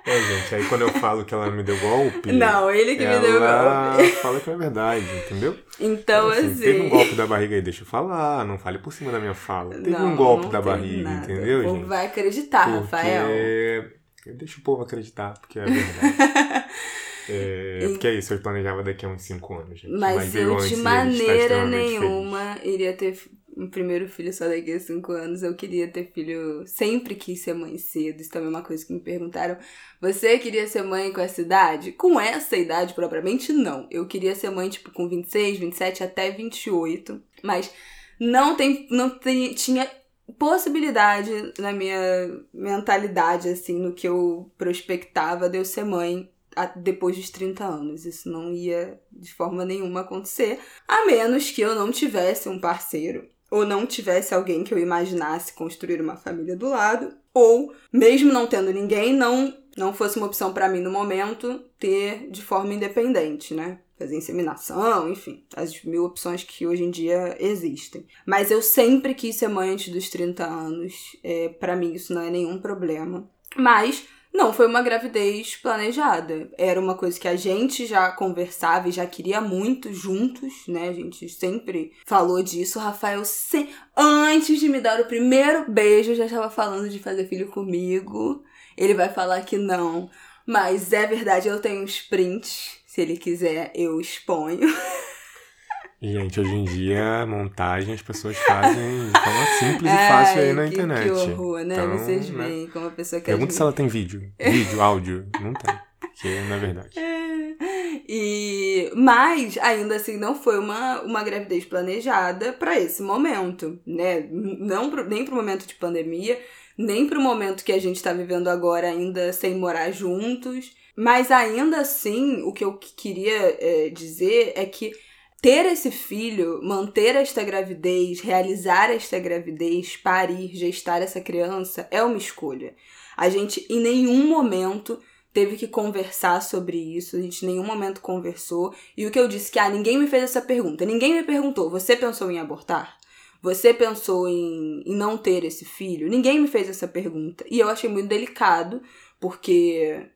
É, gente, aí quando eu falo que ela me deu golpe. Não, ele que me deu golpe. fala que não é verdade, entendeu? Então, Assim, assim. Teve um golpe da barriga aí, deixa eu falar, não fale por cima da minha fala. Teve Não, um golpe da barriga, nada. entendeu, O povo gente? vai acreditar, porque... Rafael. Deixa o povo acreditar, porque é verdade. é, porque é isso, eu planejava daqui a uns 5 anos, gente. Mas, veio eu de maneira extremamente feliz. nenhuma iria ter um primeiro filho só daqui a cinco anos. Eu queria ter filho. Sempre quis ser mãe cedo. Isso também é uma coisa que me perguntaram. Você queria ser mãe com essa idade? Com essa idade propriamente, não. Eu queria ser mãe, tipo, com 26, 27 até 28. Mas não tem. Não tem, tinha possibilidade na minha mentalidade, assim, no que eu prospectava de eu ser mãe depois dos 30 anos. Isso não ia de forma nenhuma acontecer, a menos que eu não tivesse um parceiro ou não tivesse alguém que eu imaginasse construir uma família do lado, ou mesmo não tendo ninguém, não não fosse uma opção para mim no momento ter de forma independente, né? Fazer inseminação, enfim, as mil opções que hoje em dia existem. Mas eu sempre quis ser mãe antes dos 30 anos. É, para mim isso não é nenhum problema. Mas não foi uma gravidez planejada. Era uma coisa que a gente já conversava e já queria muito juntos, né? A gente sempre falou disso. O Rafael, se... antes de me dar o primeiro beijo, já estava falando de fazer filho comigo. Ele vai falar que não. Mas é verdade, eu tenho uns prints. Se ele quiser, eu exponho. Gente, hoje em dia, montagem as pessoas fazem de forma simples e fácil aí na que, internet. Que horror, né? Então, Vocês né? veem como a pessoa quer. Pergunta se ela tem vídeo. Vídeo, áudio. Não tem. Porque não é verdade. E mas ainda assim não foi uma, uma gravidez planejada para esse momento, né? Não pro, nem pro momento de pandemia, nem pro momento que a gente tá vivendo agora ainda sem morar juntos. Mas ainda assim, o que eu queria é, dizer é que ter esse filho, manter esta gravidez, realizar esta gravidez, parir, gestar essa criança é uma escolha. A gente em nenhum momento teve que conversar sobre isso, a gente em nenhum momento conversou. E o que eu disse que ah, ninguém me fez essa pergunta, ninguém me perguntou, você pensou em abortar? Você pensou em, em não ter esse filho? Ninguém me fez essa pergunta. E eu achei muito delicado, porque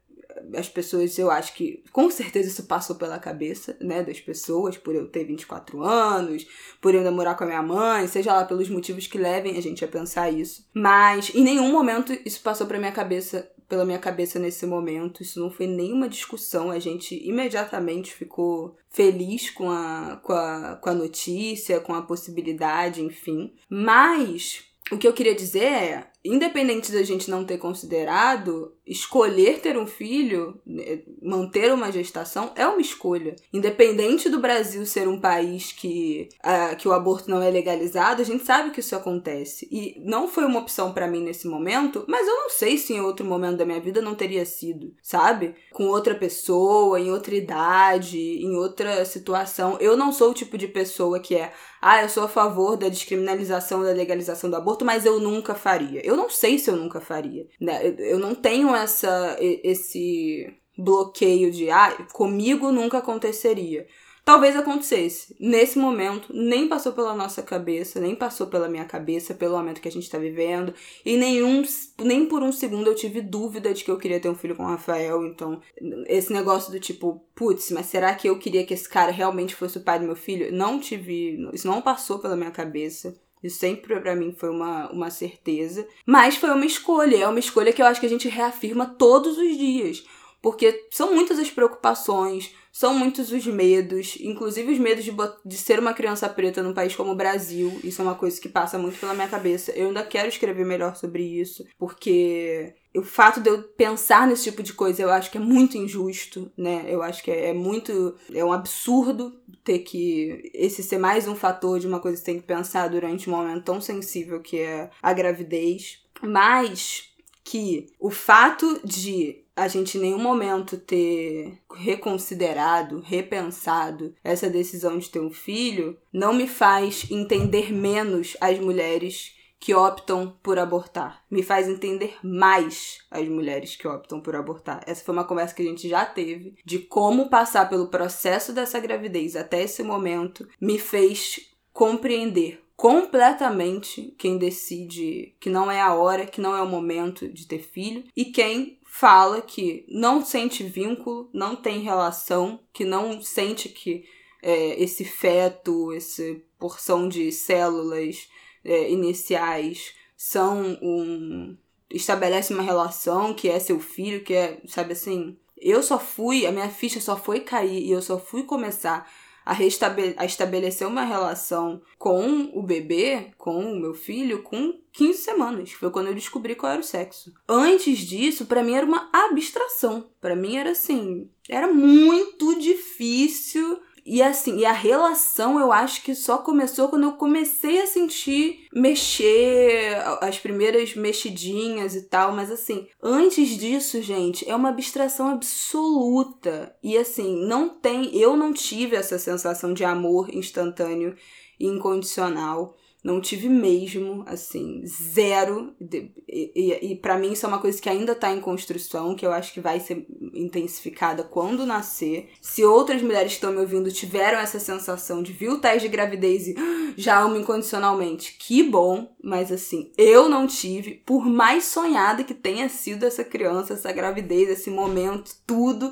as pessoas, eu acho que com certeza isso passou pela cabeça, né, das pessoas, por eu ter 24 anos, por eu namorar com a minha mãe, seja lá pelos motivos que levem a gente a pensar isso. Mas em nenhum momento isso passou pra minha cabeça, pela minha cabeça nesse momento. Isso não foi nenhuma discussão. A gente imediatamente ficou feliz com a, com a, com a notícia, com a possibilidade, enfim. Mas o que eu queria dizer é, independente da gente não ter considerado, escolher ter um filho, né, manter uma gestação, é uma escolha. Independente do Brasil ser um país que, uh, que o aborto não é legalizado, a gente sabe que isso acontece. E não foi uma opção para mim nesse momento, mas eu não sei se em outro momento da minha vida não teria sido, sabe? Com outra pessoa, em outra idade, em outra situação. Eu não sou o tipo de pessoa que é, ah, eu sou a favor da descriminalização da legalização do aborto, mas eu nunca faria. Eu não sei se eu nunca faria. Né? Eu não tenho essa, esse bloqueio de, ah, comigo nunca aconteceria. Talvez acontecesse. Nesse momento, nem passou pela nossa cabeça, nem passou pela minha cabeça, pelo momento que a gente tá vivendo. E nenhum, nem por um segundo eu tive dúvida de que eu queria ter um filho com o Rafael. Então, esse negócio do tipo, putz, mas será que eu queria que esse cara realmente fosse o pai do meu filho? Não tive. Isso não passou pela minha cabeça. Isso sempre para mim foi uma, uma certeza. Mas foi uma escolha. É uma escolha que eu acho que a gente reafirma todos os dias. Porque são muitas as preocupações, são muitos os medos, inclusive os medos de, de ser uma criança preta num país como o Brasil. Isso é uma coisa que passa muito pela minha cabeça. Eu ainda quero escrever melhor sobre isso, porque o fato de eu pensar nesse tipo de coisa eu acho que é muito injusto, né? Eu acho que é, é muito. É um absurdo ter que. Esse ser mais um fator de uma coisa que você tem que pensar durante um momento tão sensível que é a gravidez. Mas que o fato de a gente em nenhum momento ter reconsiderado, repensado essa decisão de ter um filho, não me faz entender menos as mulheres que optam por abortar. Me faz entender mais as mulheres que optam por abortar. Essa foi uma conversa que a gente já teve de como passar pelo processo dessa gravidez até esse momento me fez compreender completamente quem decide que não é a hora, que não é o momento de ter filho e quem fala que não sente vínculo, não tem relação, que não sente que é, esse feto, essa porção de células é, iniciais são um. estabelece uma relação que é seu filho, que é, sabe assim. Eu só fui, a minha ficha só foi cair e eu só fui começar a, a estabelecer uma relação com o bebê, com o meu filho, com 15 semanas. Foi quando eu descobri qual era o sexo. Antes disso, para mim era uma abstração. Para mim era assim, era muito difícil e assim, e a relação eu acho que só começou quando eu comecei a sentir mexer, as primeiras mexidinhas e tal, mas assim, antes disso, gente, é uma abstração absoluta. E assim, não tem, eu não tive essa sensação de amor instantâneo e incondicional. Não tive mesmo, assim, zero. E, e, e para mim isso é uma coisa que ainda tá em construção, que eu acho que vai ser intensificada quando nascer. Se outras mulheres que estão me ouvindo tiveram essa sensação de viu o teste de gravidez e já amo incondicionalmente, que bom. Mas assim, eu não tive, por mais sonhada que tenha sido essa criança, essa gravidez, esse momento, tudo.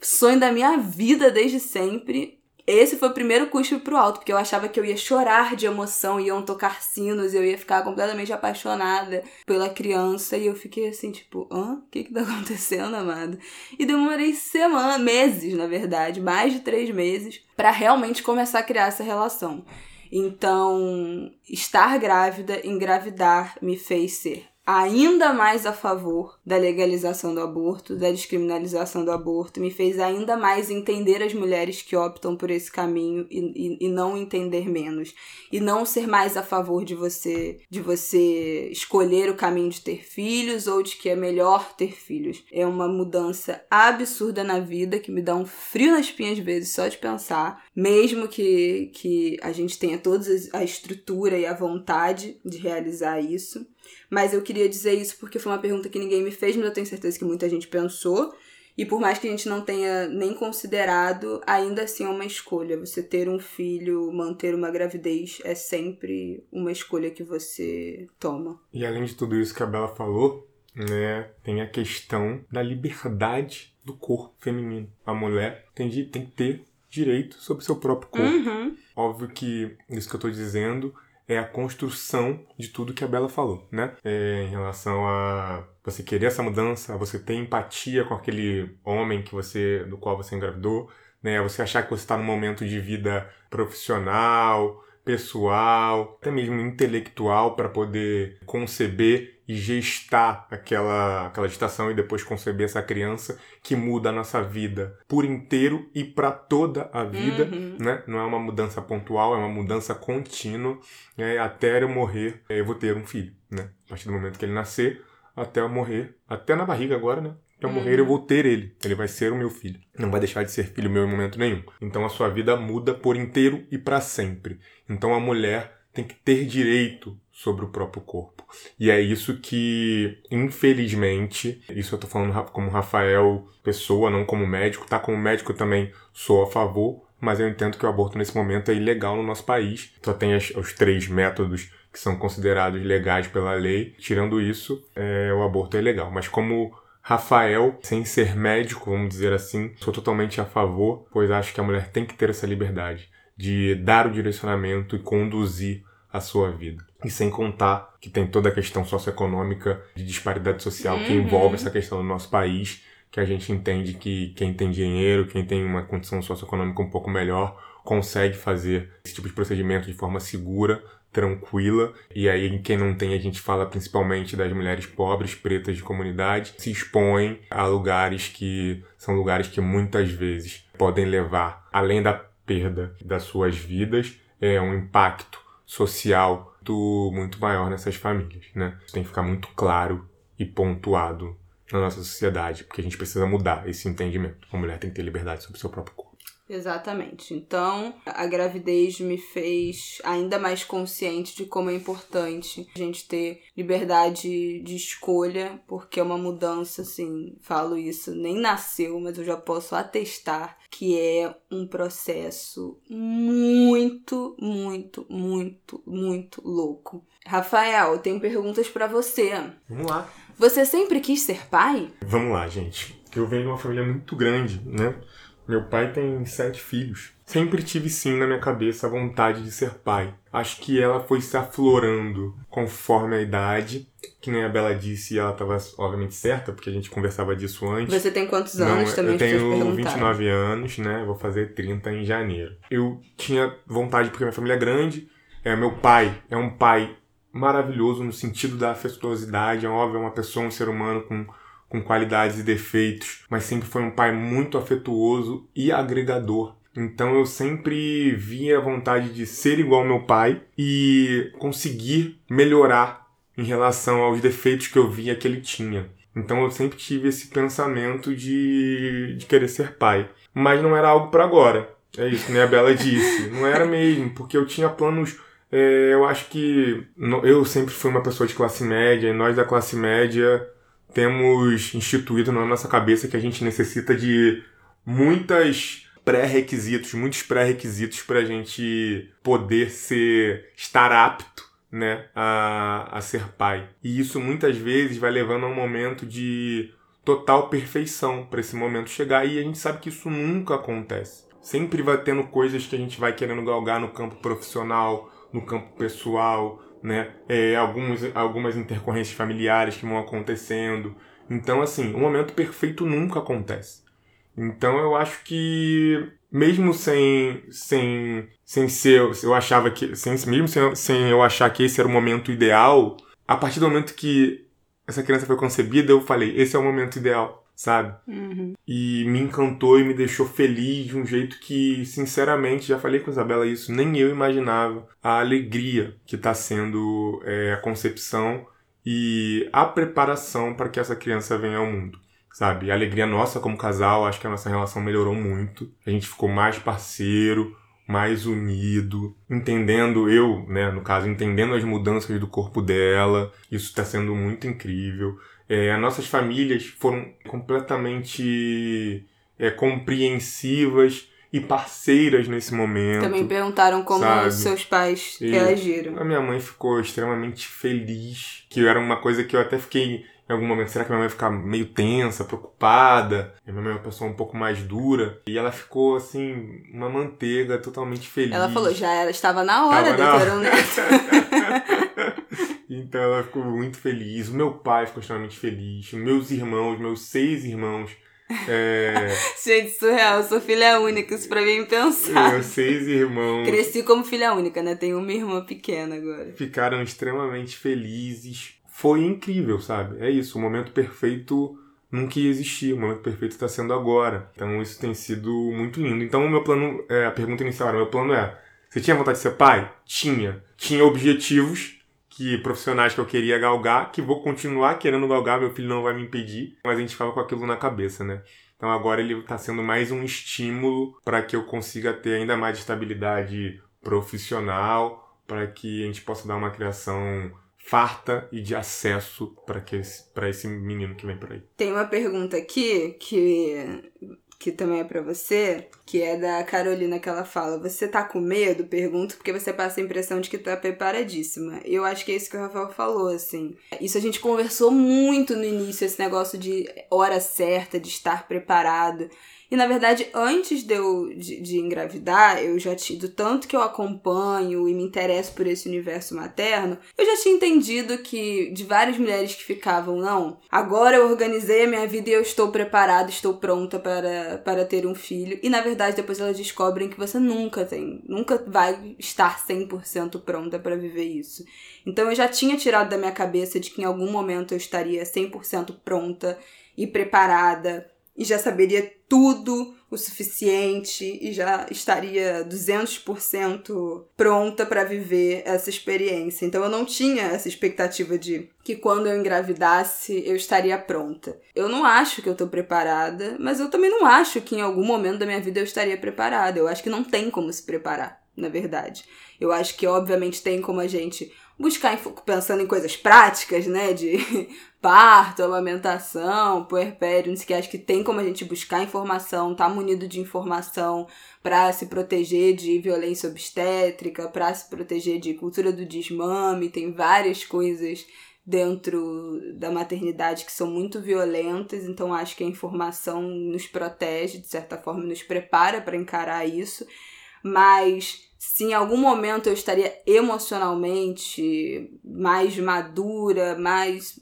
Sonho da minha vida desde sempre esse foi o primeiro cuspe pro alto, porque eu achava que eu ia chorar de emoção, iam tocar sinos, eu ia ficar completamente apaixonada pela criança. E eu fiquei assim, tipo, hã? O que que tá acontecendo, amado? E demorei semanas, meses, na verdade, mais de três meses, para realmente começar a criar essa relação. Então, estar grávida, engravidar, me fez ser ainda mais a favor da legalização do aborto, da descriminalização do aborto, me fez ainda mais entender as mulheres que optam por esse caminho e, e, e, não entender menos. E não ser mais a favor de você de você escolher o caminho de ter filhos ou de que é melhor ter filhos. É uma mudança absurda na vida que me dá um frio nas espinhas vezes só de pensar, mesmo que, que a gente tenha toda a estrutura e a vontade de realizar isso. Mas eu queria dizer isso porque foi uma pergunta que ninguém me fez, mas eu tenho certeza que muita gente pensou. E por mais que a gente não tenha nem considerado, ainda assim é uma escolha. Você ter um filho, manter uma gravidez é sempre uma escolha que você toma. E além de tudo isso que a Bela falou, né, tem a questão da liberdade do corpo feminino. A mulher tem, de, tem que ter direito sobre seu próprio corpo. Uhum. Óbvio que isso que eu tô dizendo é a construção de tudo que a Bela falou, né? É, em relação a você querer essa mudança, a você ter empatia com aquele homem que você, do qual você engravidou, né? A você achar que você está num momento de vida profissional, pessoal, até mesmo intelectual para poder conceber e gestar aquela, aquela gestação e depois conceber essa criança que muda a nossa vida por inteiro e para toda a vida, uhum. né? Não é uma mudança pontual, é uma mudança contínua. Né? Até eu morrer, eu vou ter um filho, né? A partir do momento que ele nascer, até eu morrer, até na barriga agora, né? Até eu morrer, eu vou ter ele. Ele vai ser o meu filho. Não vai deixar de ser filho meu em momento nenhum. Então a sua vida muda por inteiro e para sempre. Então a mulher tem que ter direito sobre o próprio corpo. E é isso que, infelizmente, isso eu tô falando como Rafael pessoa, não como médico, tá? Como médico eu também sou a favor, mas eu entendo que o aborto nesse momento é ilegal no nosso país. Só tem as, os três métodos que são considerados legais pela lei. Tirando isso, é, o aborto é ilegal. Mas como Rafael, sem ser médico, vamos dizer assim, sou totalmente a favor, pois acho que a mulher tem que ter essa liberdade de dar o direcionamento e conduzir a sua vida. E sem contar que tem toda a questão socioeconômica de disparidade social que Uhum. envolve essa questão do nosso país, que a gente entende que quem tem dinheiro, quem tem uma condição socioeconômica um pouco melhor, consegue fazer esse tipo de procedimento de forma segura, tranquila. E aí, quem não tem, a gente fala principalmente das mulheres pobres, pretas de comunidade, se expõem a lugares que são lugares que muitas vezes podem levar, além da perda das suas vidas, é um impacto social muito, muito maior nessas famílias, né? Isso tem que ficar muito claro e pontuado na nossa sociedade, porque a gente precisa mudar esse entendimento. A mulher tem que ter liberdade sobre o seu próprio corpo. Exatamente. Então, a gravidez me fez ainda mais consciente de como é importante a gente ter liberdade de escolha, porque é uma mudança, assim, falo isso, nem nasceu, mas eu já posso atestar que é um processo muito, muito, muito, muito louco. Rafael, eu tenho perguntas pra você. Vamos lá. Você sempre quis ser pai? Vamos lá, gente. Eu venho de uma família muito grande, né? Meu pai tem sete filhos. Sempre tive sim na minha cabeça a vontade de ser pai. Acho que ela foi se aflorando conforme a idade. Que nem a Bela disse, ela estava obviamente certa, porque a gente conversava disso antes. Você tem quantos Não, anos também? eu tenho perguntaram. 29 anos, né? Vou fazer 30 em janeiro. Eu tinha vontade porque minha família é grande. É, meu pai é um pai maravilhoso no sentido da afetuosidade. É óbvio, é uma pessoa, um ser humano com, com qualidades e defeitos, mas sempre foi um pai muito afetuoso e agregador. Então eu sempre via a vontade de ser igual ao meu pai e conseguir melhorar em relação aos defeitos que eu via que ele tinha. Então eu sempre tive esse pensamento de, de querer ser pai. Mas não era algo para agora. É isso, né? A Bela disse. Não era mesmo, porque eu tinha planos É, eu acho que eu sempre fui uma pessoa de classe média e nós da classe média temos instituído na nossa cabeça que a gente necessita de muitas pré-requisitos, muitos pré-requisitos para a gente poder ser estar apto, né, a, a ser pai. E isso muitas vezes vai levando a um momento de total perfeição para esse momento chegar e a gente sabe que isso nunca acontece. Sempre vai tendo coisas que a gente vai querendo galgar no campo profissional, no campo pessoal, né? É, alguns, algumas intercorrências familiares que vão acontecendo. Então, assim, o momento perfeito nunca acontece. Então, eu acho que mesmo sem sem sem ser, eu achava que sem, mesmo sem, sem eu achar que esse era o momento ideal, a partir do momento que essa criança foi concebida, eu falei, esse é o momento ideal, sabe? Uhum. e me encantou e me deixou feliz de um jeito que, sinceramente, já falei com a Isabela isso, nem eu imaginava a alegria que está sendo é, a concepção e a preparação para que essa criança venha ao mundo. Sabe? A alegria nossa como casal, acho que a nossa relação melhorou muito. A gente ficou mais parceiro, mais unido, entendendo eu, né, no caso, entendendo as mudanças do corpo dela. Isso está sendo muito incrível. É, as nossas famílias foram completamente é, compreensivas e parceiras nesse momento. Também perguntaram como sabe? seus pais E- reagiram. A minha mãe ficou extremamente feliz, que era uma coisa que eu até fiquei em algum momento, será que minha mãe vai ficar meio tensa, preocupada? E minha mãe é uma pessoa um pouco mais dura. E ela ficou assim, uma manteiga, totalmente feliz. Ela falou, já era, estava na hora Tava na um neto. então ela ficou muito feliz. O meu pai ficou extremamente feliz. Meus irmãos, meus seis irmãos. É, Gente, surreal, eu sou filha única, isso pra mim é pensar. meus seis irmãos Cresci como filha única, né? Tenho uma irmã pequena agora. ficaram extremamente felizes. Foi incrível, sabe? É isso, o momento perfeito nunca ia existir, o momento perfeito está sendo agora. Então isso tem sido muito lindo. Então o meu plano, é, a pergunta inicial era, meu plano é, você tinha vontade de ser pai? Tinha. Tinha objetivos que profissionais que eu queria galgar, que vou continuar querendo galgar, meu filho não vai me impedir, mas a gente ficava com aquilo na cabeça, né? Então agora ele está sendo mais um estímulo para que eu consiga ter ainda mais estabilidade profissional, para que a gente possa dar uma criação farta e de acesso para esse menino que vem por aí. Tem uma pergunta aqui que, que também é pra você, que é da Carolina que ela fala: Você tá com medo? Pergunto, porque você passa a impressão de que tá preparadíssima. Eu acho que é isso que o Rafael falou, assim. Isso a gente conversou muito no início, esse negócio de hora certa, de estar preparado. E na verdade, antes de eu de, de engravidar, eu já tinha, do tanto que eu acompanho e me interesso por esse universo materno, eu já tinha entendido que de várias mulheres que ficavam, não, agora eu organizei a minha vida e eu estou preparada, estou pronta para, para ter um filho. E na verdade, depois elas descobrem que você nunca tem, nunca vai estar 100% pronta para viver isso. Então eu já tinha tirado da minha cabeça de que em algum momento eu estaria 100% pronta e preparada e já saberia tudo o suficiente e já estaria 200% pronta para viver essa experiência. Então eu não tinha essa expectativa de que quando eu engravidasse eu estaria pronta. Eu não acho que eu tô preparada, mas eu também não acho que em algum momento da minha vida eu estaria preparada. Eu acho que não tem como se preparar, na verdade. Eu acho que obviamente tem como a gente buscar pensando em coisas práticas, né, de parto, amamentação, puerpério, não sei o que, acho que tem como a gente buscar informação, tá munido de informação para se proteger de violência obstétrica, para se proteger de cultura do desmame, tem várias coisas dentro da maternidade que são muito violentas, então acho que a informação nos protege, de certa forma, nos prepara para encarar isso, mas se em algum momento eu estaria emocionalmente mais madura, mais,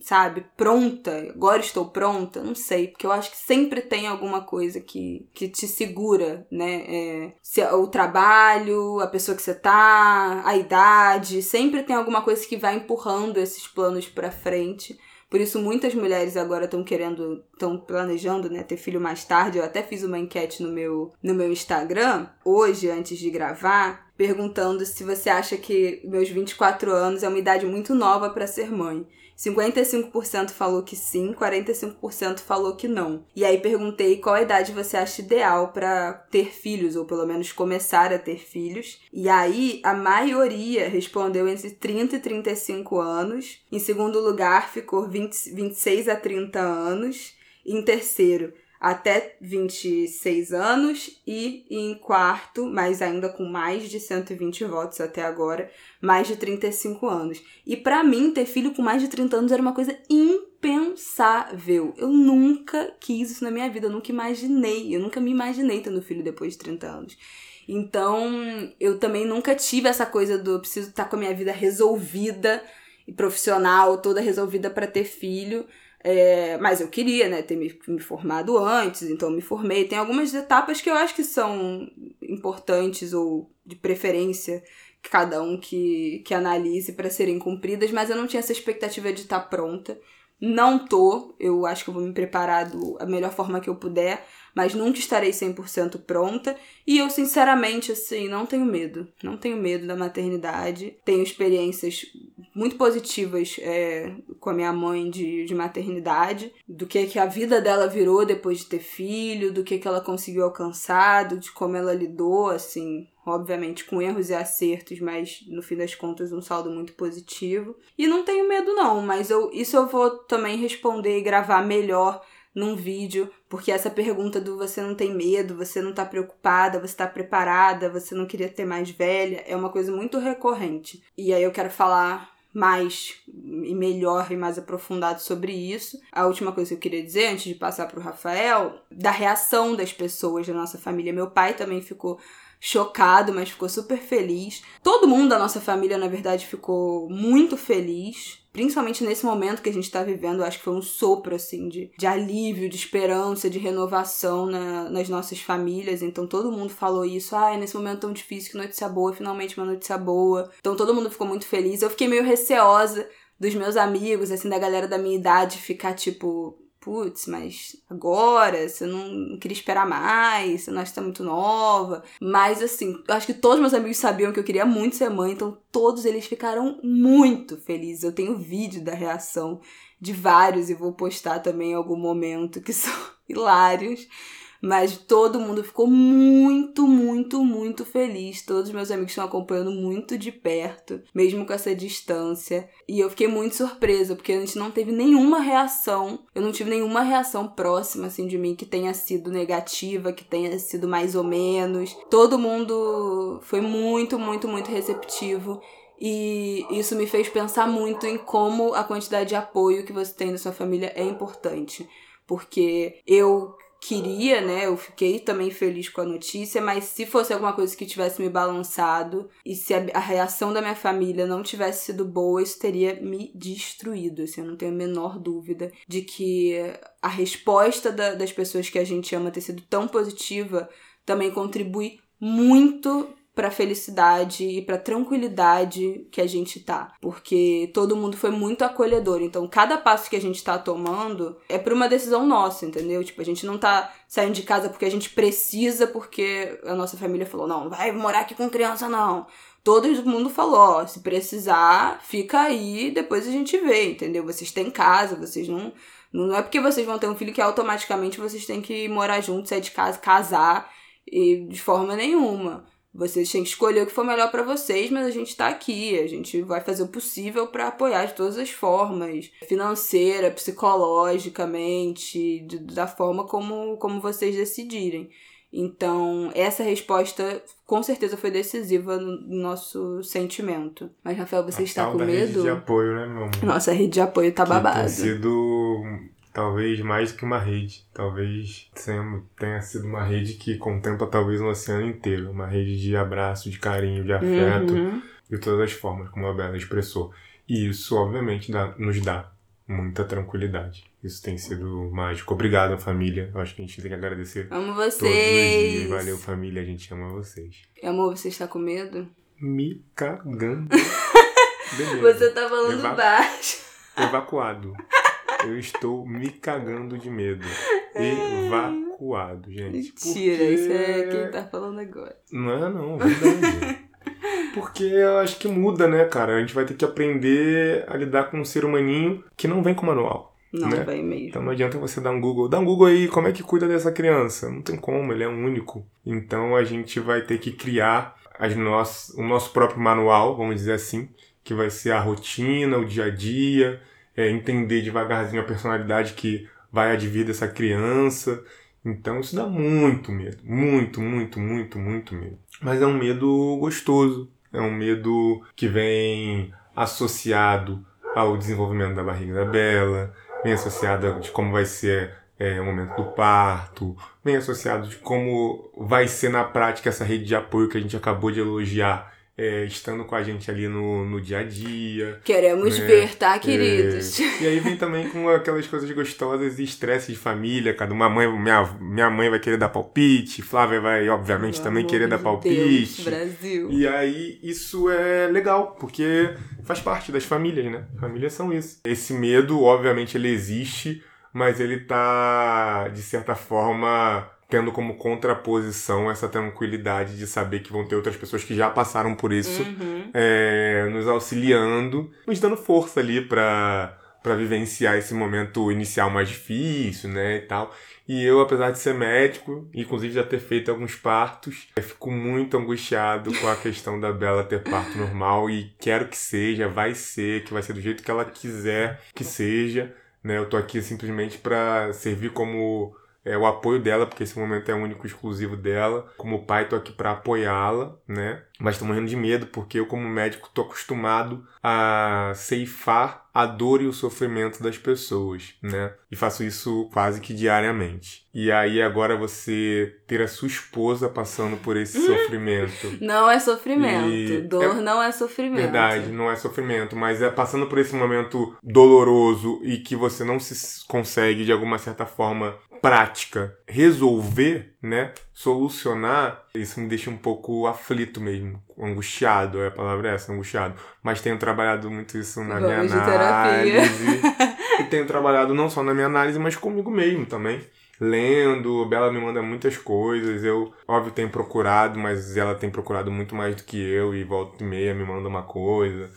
sabe, pronta, agora estou pronta, não sei, porque eu acho que sempre tem alguma coisa que, que te segura, né? É, se o trabalho, a pessoa que você tá, a idade, sempre tem alguma coisa que vai empurrando esses planos pra frente. Por isso, muitas mulheres agora estão querendo, estão planejando, né, ter filho mais tarde. Eu até fiz uma enquete no meu, no meu Instagram, hoje, antes de gravar, perguntando se você acha que meus 24 anos é uma idade muito nova para ser mãe. 55% falou que sim, 45% falou que não. E aí perguntei qual a idade você acha ideal para ter filhos, ou pelo menos começar a ter filhos. E aí a maioria respondeu entre 30 e 35 anos. Em segundo lugar ficou 20, 26 a 30 anos. Em terceiro, até 26 anos e em quarto, mas ainda com mais de 120 votos até agora, mais de 35 anos. E para mim, ter filho com mais de 30 anos era uma coisa impensável. Eu nunca quis isso na minha vida, eu nunca imaginei, eu nunca me imaginei tendo filho depois de 30 anos. Então, eu também nunca tive essa coisa do preciso estar com a minha vida resolvida e profissional, toda resolvida para ter filho. É, mas eu queria, né, ter me, me, formado antes, então me formei. Tem algumas etapas que eu acho que são importantes ou de preferência cada um que, que analise para serem cumpridas, mas eu não tinha essa expectativa de estar pronta. Não tô, eu acho que eu vou me preparar da melhor forma que eu puder, mas nunca estarei 100% pronta. E eu, sinceramente, assim, não tenho medo. Não tenho medo da maternidade. Tenho experiências muito positivas é, com a minha mãe de, de maternidade, do que, que a vida dela virou depois de ter filho, do que, que ela conseguiu alcançar, de como ela lidou, assim, obviamente com erros e acertos, mas no fim das contas um saldo muito positivo. E não tenho medo não, mas eu, isso eu vou também responder e gravar melhor num vídeo, porque essa pergunta do você não tem medo, você não tá preocupada, você tá preparada, você não queria ter mais velha, é uma coisa muito recorrente. E aí eu quero falar mais e melhor e mais aprofundado sobre isso. A última coisa que eu queria dizer, antes de passar para o Rafael, da reação das pessoas da nossa família. Meu pai também ficou chocado, mas ficou super feliz. Todo mundo da nossa família, na verdade, ficou muito feliz. Principalmente nesse momento que a gente tá vivendo, acho que foi um sopro, assim, de, de alívio, de esperança, de renovação na, nas nossas famílias. Então todo mundo falou isso. Ah, nesse momento tão difícil, que notícia boa, finalmente uma notícia boa. Então todo mundo ficou muito feliz. Eu fiquei meio receosa dos meus amigos, assim, da galera da minha idade ficar tipo putz, mas agora, você não queria esperar mais, você não acha que tá muito nova. Mas assim, eu acho que todos meus amigos sabiam que eu queria muito ser mãe, então todos eles ficaram muito felizes. Eu tenho vídeo da reação de vários e vou postar também em algum momento que são hilários. Mas todo mundo ficou muito, muito, muito feliz. Todos os meus amigos estão acompanhando muito de perto, mesmo com essa distância. E eu fiquei muito surpresa, porque a gente não teve nenhuma reação. Eu não tive nenhuma reação próxima, assim, de mim que tenha sido negativa, que tenha sido mais ou menos. Todo mundo foi muito, muito, muito receptivo. E isso me fez pensar muito em como a quantidade de apoio que você tem da sua família é importante. Porque eu queria, né? Eu fiquei também feliz com a notícia, mas se fosse alguma coisa que tivesse me balançado e se a, a reação da minha família não tivesse sido boa, isso teria me destruído. Assim, eu não tenho a menor dúvida de que a resposta da, das pessoas que a gente ama ter sido tão positiva também contribui muito para felicidade e para tranquilidade que a gente tá, porque todo mundo foi muito acolhedor. Então, cada passo que a gente tá tomando é por uma decisão nossa, entendeu? Tipo, a gente não tá saindo de casa porque a gente precisa, porque a nossa família falou: "Não, vai morar aqui com criança não". Todo mundo falou, se precisar, fica aí, depois a gente vê, entendeu? Vocês têm casa, vocês não não é porque vocês vão ter um filho que automaticamente vocês têm que morar juntos, sair de casa, casar e de forma nenhuma. Vocês têm que escolher o que for melhor para vocês, mas a gente está aqui, a gente vai fazer o possível para apoiar de todas as formas, financeira, psicologicamente, de, da forma como, como vocês decidirem. Então, essa resposta com certeza foi decisiva no nosso sentimento. Mas, Rafael, você a está com medo? Rede de apoio, né, meu amor? Nossa, a rede de apoio tá que babado. Tem sido talvez mais que uma rede. Talvez tenha sido uma rede que contempla talvez um oceano inteiro. Uma rede de abraço, de carinho, de afeto, uhum. de todas as formas, como a Bela expressou. E isso, obviamente, dá, nos dá muita tranquilidade. Isso tem sido mágico. Obrigado, família. Eu acho que a gente tem que agradecer. Amo vocês. Todos os dias. Valeu, família. A gente ama vocês. Amor, você está com medo? Me cagando. você tá falando Eva... baixo. Evacuado. Eu estou me cagando de medo. Evacuado, gente. Mentira, porque... isso é quem tá falando agora. Não é não, verdade. porque eu acho que muda, né, cara? A gente vai ter que aprender a lidar com um ser humaninho que não vem com manual. Não né? vem mesmo. Então não adianta você dar um Google. Dá um Google aí, como é que cuida dessa criança? Não tem como, ele é único. Então a gente vai ter que criar as nossas, o nosso próprio manual, vamos dizer assim, que vai ser a rotina, o dia a dia, é, entender devagarzinho a personalidade que vai advir dessa criança. Então isso dá muito medo. Muito, muito, muito, muito medo. Mas é um medo gostoso. É um medo que vem associado ao desenvolvimento da barriga da Bela, vem associado de como vai ser é, o momento do parto, vem associado de como vai ser na prática essa rede de apoio que a gente acabou de elogiar, é, estando com a gente ali no, no dia a dia. Queremos É, ver, tá, queridos? É, e aí vem também com aquelas coisas gostosas e estresse de família. Cada uma mãe, minha, minha mãe vai querer dar palpite, Flávia vai, obviamente, Pelo também querer dar de palpite. Deus, Brasil. E aí, isso é legal, porque faz parte das famílias, né? Famílias são isso. Esse medo, obviamente, ele existe, mas ele tá, de certa forma, tendo como contraposição essa tranquilidade de saber que vão ter outras pessoas que já passaram por isso, Uhum. é, nos auxiliando, nos dando força ali pra, pra vivenciar esse momento inicial mais difícil, né, e tal. E eu, apesar de ser médico, inclusive já ter feito alguns partos, eu fico muito angustiado com a questão da Bela ter parto normal e quero que seja, vai ser, que vai ser do jeito que ela quiser que seja, né? Eu tô aqui simplesmente pra servir como é, o apoio dela, porque esse momento é único e exclusivo dela. Como pai, tô aqui pra apoiá-la, né? Mas tô morrendo de medo, porque eu, como médico, tô acostumado a ceifar a dor e o sofrimento das pessoas, né? E faço isso quase que diariamente. E aí agora você ter a sua esposa passando por esse sofrimento. Não é sofrimento. E- Dor não é sofrimento. Verdade, não é sofrimento, mas é passando por esse momento doloroso e que você não se consegue, de alguma certa forma prática, resolver, né? Solucionar, isso me deixa um pouco aflito mesmo, angustiado, é a palavra essa, angustiado. Mas tenho trabalhado muito isso na minha Vamos terapia. análise. e tenho trabalhado não só na minha análise, mas comigo mesmo também. Lendo, Bela me manda muitas coisas. Eu, óbvio, tenho procurado, mas ela tem procurado muito mais do que eu. E volta e meia me manda uma coisa,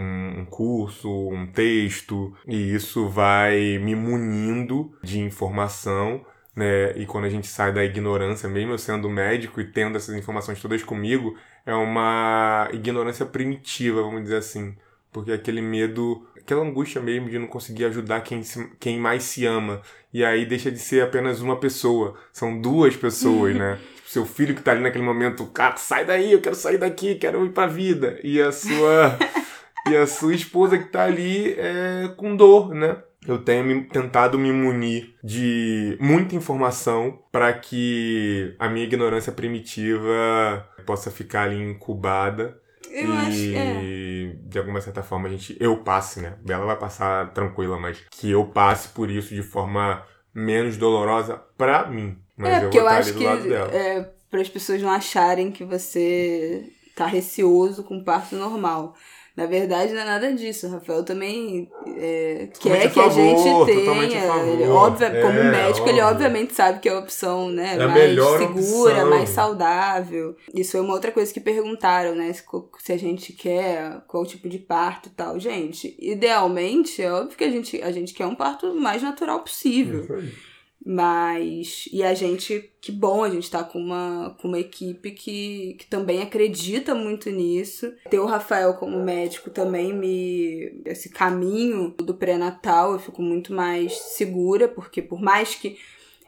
um, um curso, um texto. E isso vai me munindo de informação. Né? E quando a gente sai da ignorância, mesmo eu sendo médico e tendo essas informações todas comigo, é uma ignorância primitiva, vamos dizer assim. Porque aquele medo, aquela angústia mesmo de não conseguir ajudar quem, se- quem mais se ama. E aí deixa de ser apenas uma pessoa. São duas pessoas, né? Tipo, seu filho que tá ali naquele momento, cara, sai daí, eu quero sair daqui, quero ir pra vida. E a sua. e a sua esposa que tá ali é, com dor, né? Eu tenho me- tentado me munir de muita informação para que a minha ignorância primitiva possa ficar ali incubada Eu e acho que é. de alguma certa forma a gente eu passe, né? Bela vai passar tranquila, mas que eu passe por isso de forma menos dolorosa pra mim. Mas é, porque eu estar acho que é, para as pessoas não acharem que você tá receoso com parto normal. Na verdade, não é nada disso. O Rafael também é, quer que a gente favor, tenha. Ele, óbvio, como É, médico, ele óbvio. obviamente sabe que é a opção né, É mais segura, opção. mais saudável. Isso é uma outra coisa que perguntaram, né? Se, se a gente quer qual tipo de parto e tal. Gente, idealmente, é óbvio que a gente, a gente quer um parto o mais natural possível. Isso aí. Mas. E a gente, que bom, a gente tá com uma, com uma equipe que, que também acredita muito nisso. Ter o Rafael como médico também me. Esse caminho do pré-natal eu fico muito mais segura, porque por mais que.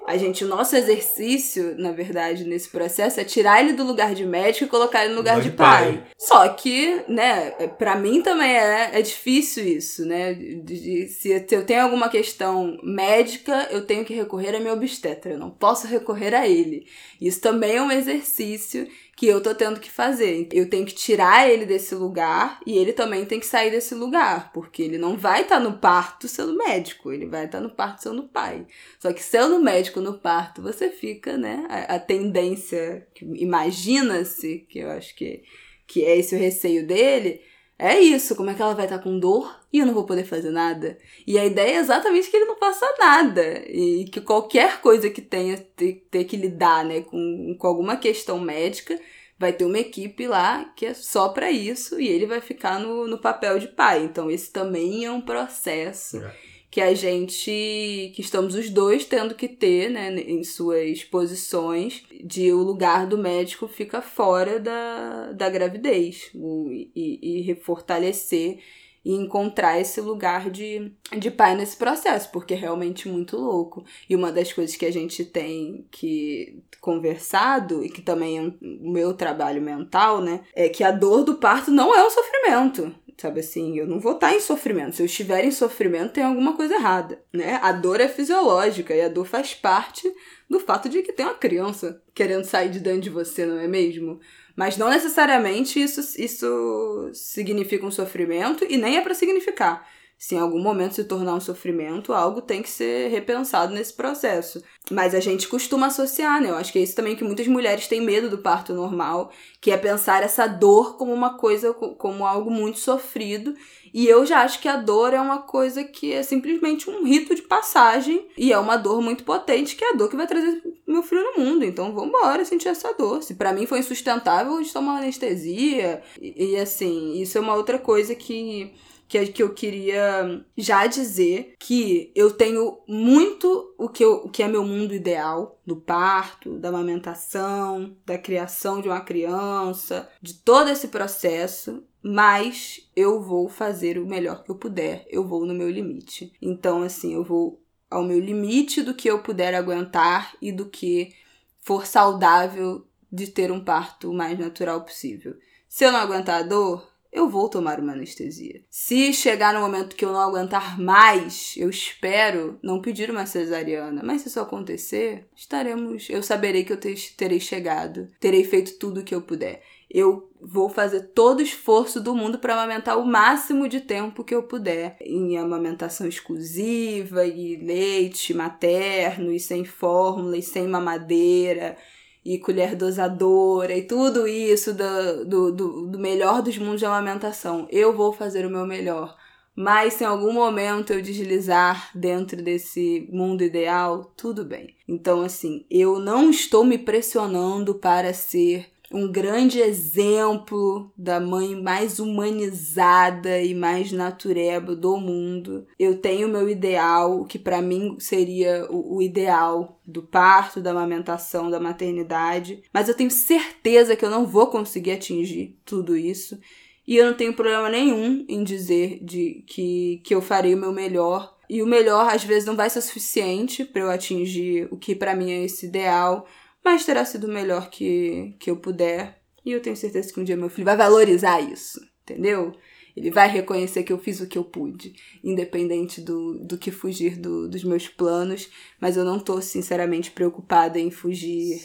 A gente, o nosso exercício, na verdade, nesse processo é tirar ele do lugar de médico e colocar ele no lugar, de, pai. Só que, né, é- pra mim também é, é difícil isso, né? De- de- se eu tenho alguma questão médica, eu tenho que recorrer a meu obstetra. Eu não posso recorrer a ele. Isso também é um exercício que eu tô tendo que fazer. Eu tenho que tirar ele desse lugar e ele também tem que sair desse lugar, porque ele não vai estar no parto sendo médico, ele vai estar no parto sendo pai. Só que sendo médico no parto, você fica, né? A, a tendência, imagina-se, que eu acho que, que é esse o receio dele, é isso. Como é que ela vai estar com dor e eu não vou poder fazer nada? E a ideia é exatamente que ele não faça nada. E que qualquer coisa que tenha ter, ter que lidar, né, com, com alguma questão médica, vai ter uma equipe lá que é só para isso e ele vai ficar no, no papel de pai. Então, esse também é um processo. É que a gente, que estamos os dois tendo que ter, né, em suas posições, de o lugar do médico fica fora da, da gravidez o, e, e refortalecer e encontrar esse lugar de, de pai nesse processo, porque é realmente muito louco. E uma das coisas que a gente tem que conversado, e que também é o meu trabalho mental, né, é que a dor do parto não é um sofrimento. Sabe assim, eu não vou estar em sofrimento. Se eu estiver em sofrimento, tem alguma coisa errada, né? A dor é fisiológica e a dor faz parte do fato de que tem uma criança querendo sair de dentro de você, não é mesmo? Mas não necessariamente isso, isso significa um sofrimento e nem é para significar se em algum momento se tornar um sofrimento, algo tem que ser repensado nesse processo. Mas a gente costuma associar, né? Eu acho que é isso também que muitas mulheres têm medo do parto normal, que é pensar essa dor como uma coisa, como algo muito sofrido. E eu já acho que a dor é uma coisa que é simplesmente um rito de passagem e é uma dor muito potente, que é a dor que vai trazer meu filho no mundo. Então vamos embora sentir essa dor. Se para mim foi insustentável, eu tomar anestesia. E, e assim, isso é uma outra coisa que que, que eu queria já dizer que eu tenho muito o que, eu, o que é meu mundo ideal do parto, da amamentação, da criação de uma criança, de todo esse processo, mas eu vou fazer o melhor que eu puder, eu vou no meu limite. Então, assim, eu vou ao meu limite do que eu puder aguentar e do que for saudável de ter um parto o mais natural possível. Se eu não aguentar a dor, eu vou tomar uma anestesia. Se chegar no momento que eu não aguentar mais, eu espero não pedir uma cesariana. Mas se isso acontecer, estaremos. Eu saberei que eu terei chegado, terei feito tudo o que eu puder. Eu vou fazer todo o esforço do mundo para amamentar o máximo de tempo que eu puder em amamentação exclusiva e leite materno e sem fórmula e sem mamadeira e colher dosadora e tudo isso do, do, do, do melhor dos mundos de amamentação. Eu vou fazer o meu melhor. Mas se em algum momento eu deslizar dentro desse mundo ideal, tudo bem. Então, assim, eu não estou me pressionando para ser um grande exemplo da mãe mais humanizada e mais natureba do mundo. Eu tenho meu ideal, que para mim seria o, o ideal do parto, da amamentação, da maternidade, mas eu tenho certeza que eu não vou conseguir atingir tudo isso. E eu não tenho problema nenhum em dizer de que, que eu farei o meu melhor. E o melhor às vezes não vai ser suficiente para eu atingir o que para mim é esse ideal, mas terá sido o melhor que, que eu puder. E eu tenho certeza que um dia meu filho vai valorizar isso, entendeu? Ele vai reconhecer que eu fiz o que eu pude, independente do, do que fugir do, dos meus planos, mas eu não tô sinceramente preocupada em fugir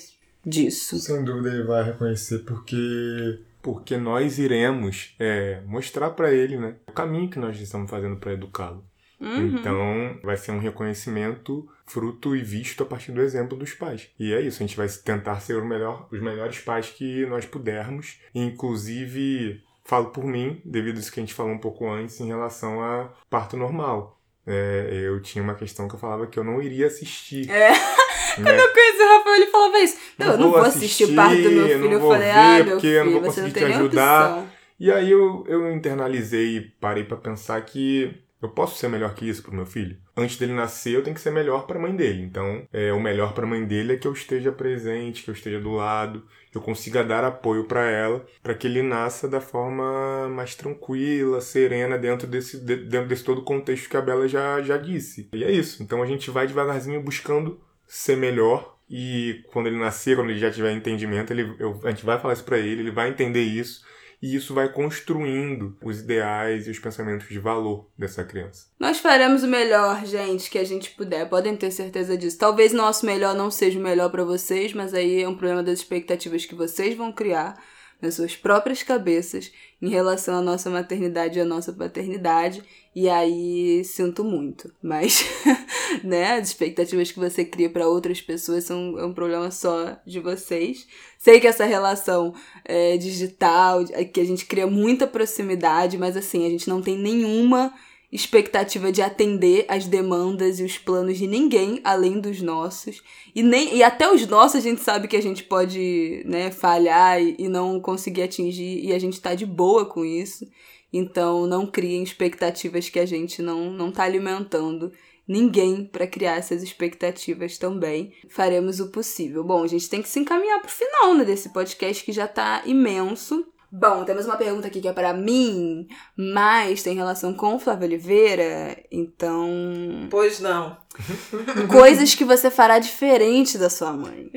disso. Sem dúvida ele vai reconhecer porque porque nós iremos é, mostrar para ele, né, o caminho que nós estamos fazendo para educá-lo. Uhum. Então, vai ser um reconhecimento fruto e visto a partir do exemplo dos pais. E é isso, a gente vai tentar ser o melhor, os melhores pais que nós pudermos. inclusive, falo por mim, devido a isso que a gente falou um pouco antes em relação a parto normal. É, eu tinha uma questão que eu falava que eu não iria assistir. É. Né? Quando eu conheci o Rafael, ele falava isso. Não, eu não vou assistir, o parto do meu filho. Eu falei, ah, meu filho, eu não vou conseguir te ajudar. E aí eu, eu internalizei e parei para pensar que eu posso ser melhor que isso pro meu filho? Antes dele nascer, eu tenho que ser melhor para a mãe dele. Então, é, o melhor para a mãe dele é que eu esteja presente, que eu esteja do lado, que eu consiga dar apoio para ela, para que ele nasça da forma mais tranquila, serena, dentro desse, dentro desse todo contexto que a Bela já, já disse. E é isso. Então, a gente vai devagarzinho buscando ser melhor e quando ele nascer, quando ele já tiver entendimento, ele, eu, a gente vai falar isso para ele, ele vai entender isso e isso vai construindo os ideais e os pensamentos de valor dessa criança. Nós faremos o melhor, gente, que a gente puder. Podem ter certeza disso. Talvez nosso melhor não seja o melhor para vocês, mas aí é um problema das expectativas que vocês vão criar nas suas próprias cabeças em relação à nossa maternidade e à nossa paternidade. E aí sinto muito, mas né, as expectativas que você cria para outras pessoas são é um problema só de vocês. Sei que essa relação é, digital, que a gente cria muita proximidade, mas assim, a gente não tem nenhuma expectativa de atender as demandas e os planos de ninguém além dos nossos. E, nem, e até os nossos a gente sabe que a gente pode né, falhar e, e não conseguir atingir, e a gente tá de boa com isso. Então não criem expectativas que a gente não, não tá alimentando ninguém para criar essas expectativas também. Faremos o possível. Bom, a gente tem que se encaminhar pro final né, desse podcast que já tá imenso. Bom, temos uma pergunta aqui que é para mim, mas tem relação com Flávio Oliveira, então. Pois não. Coisas que você fará diferente da sua mãe.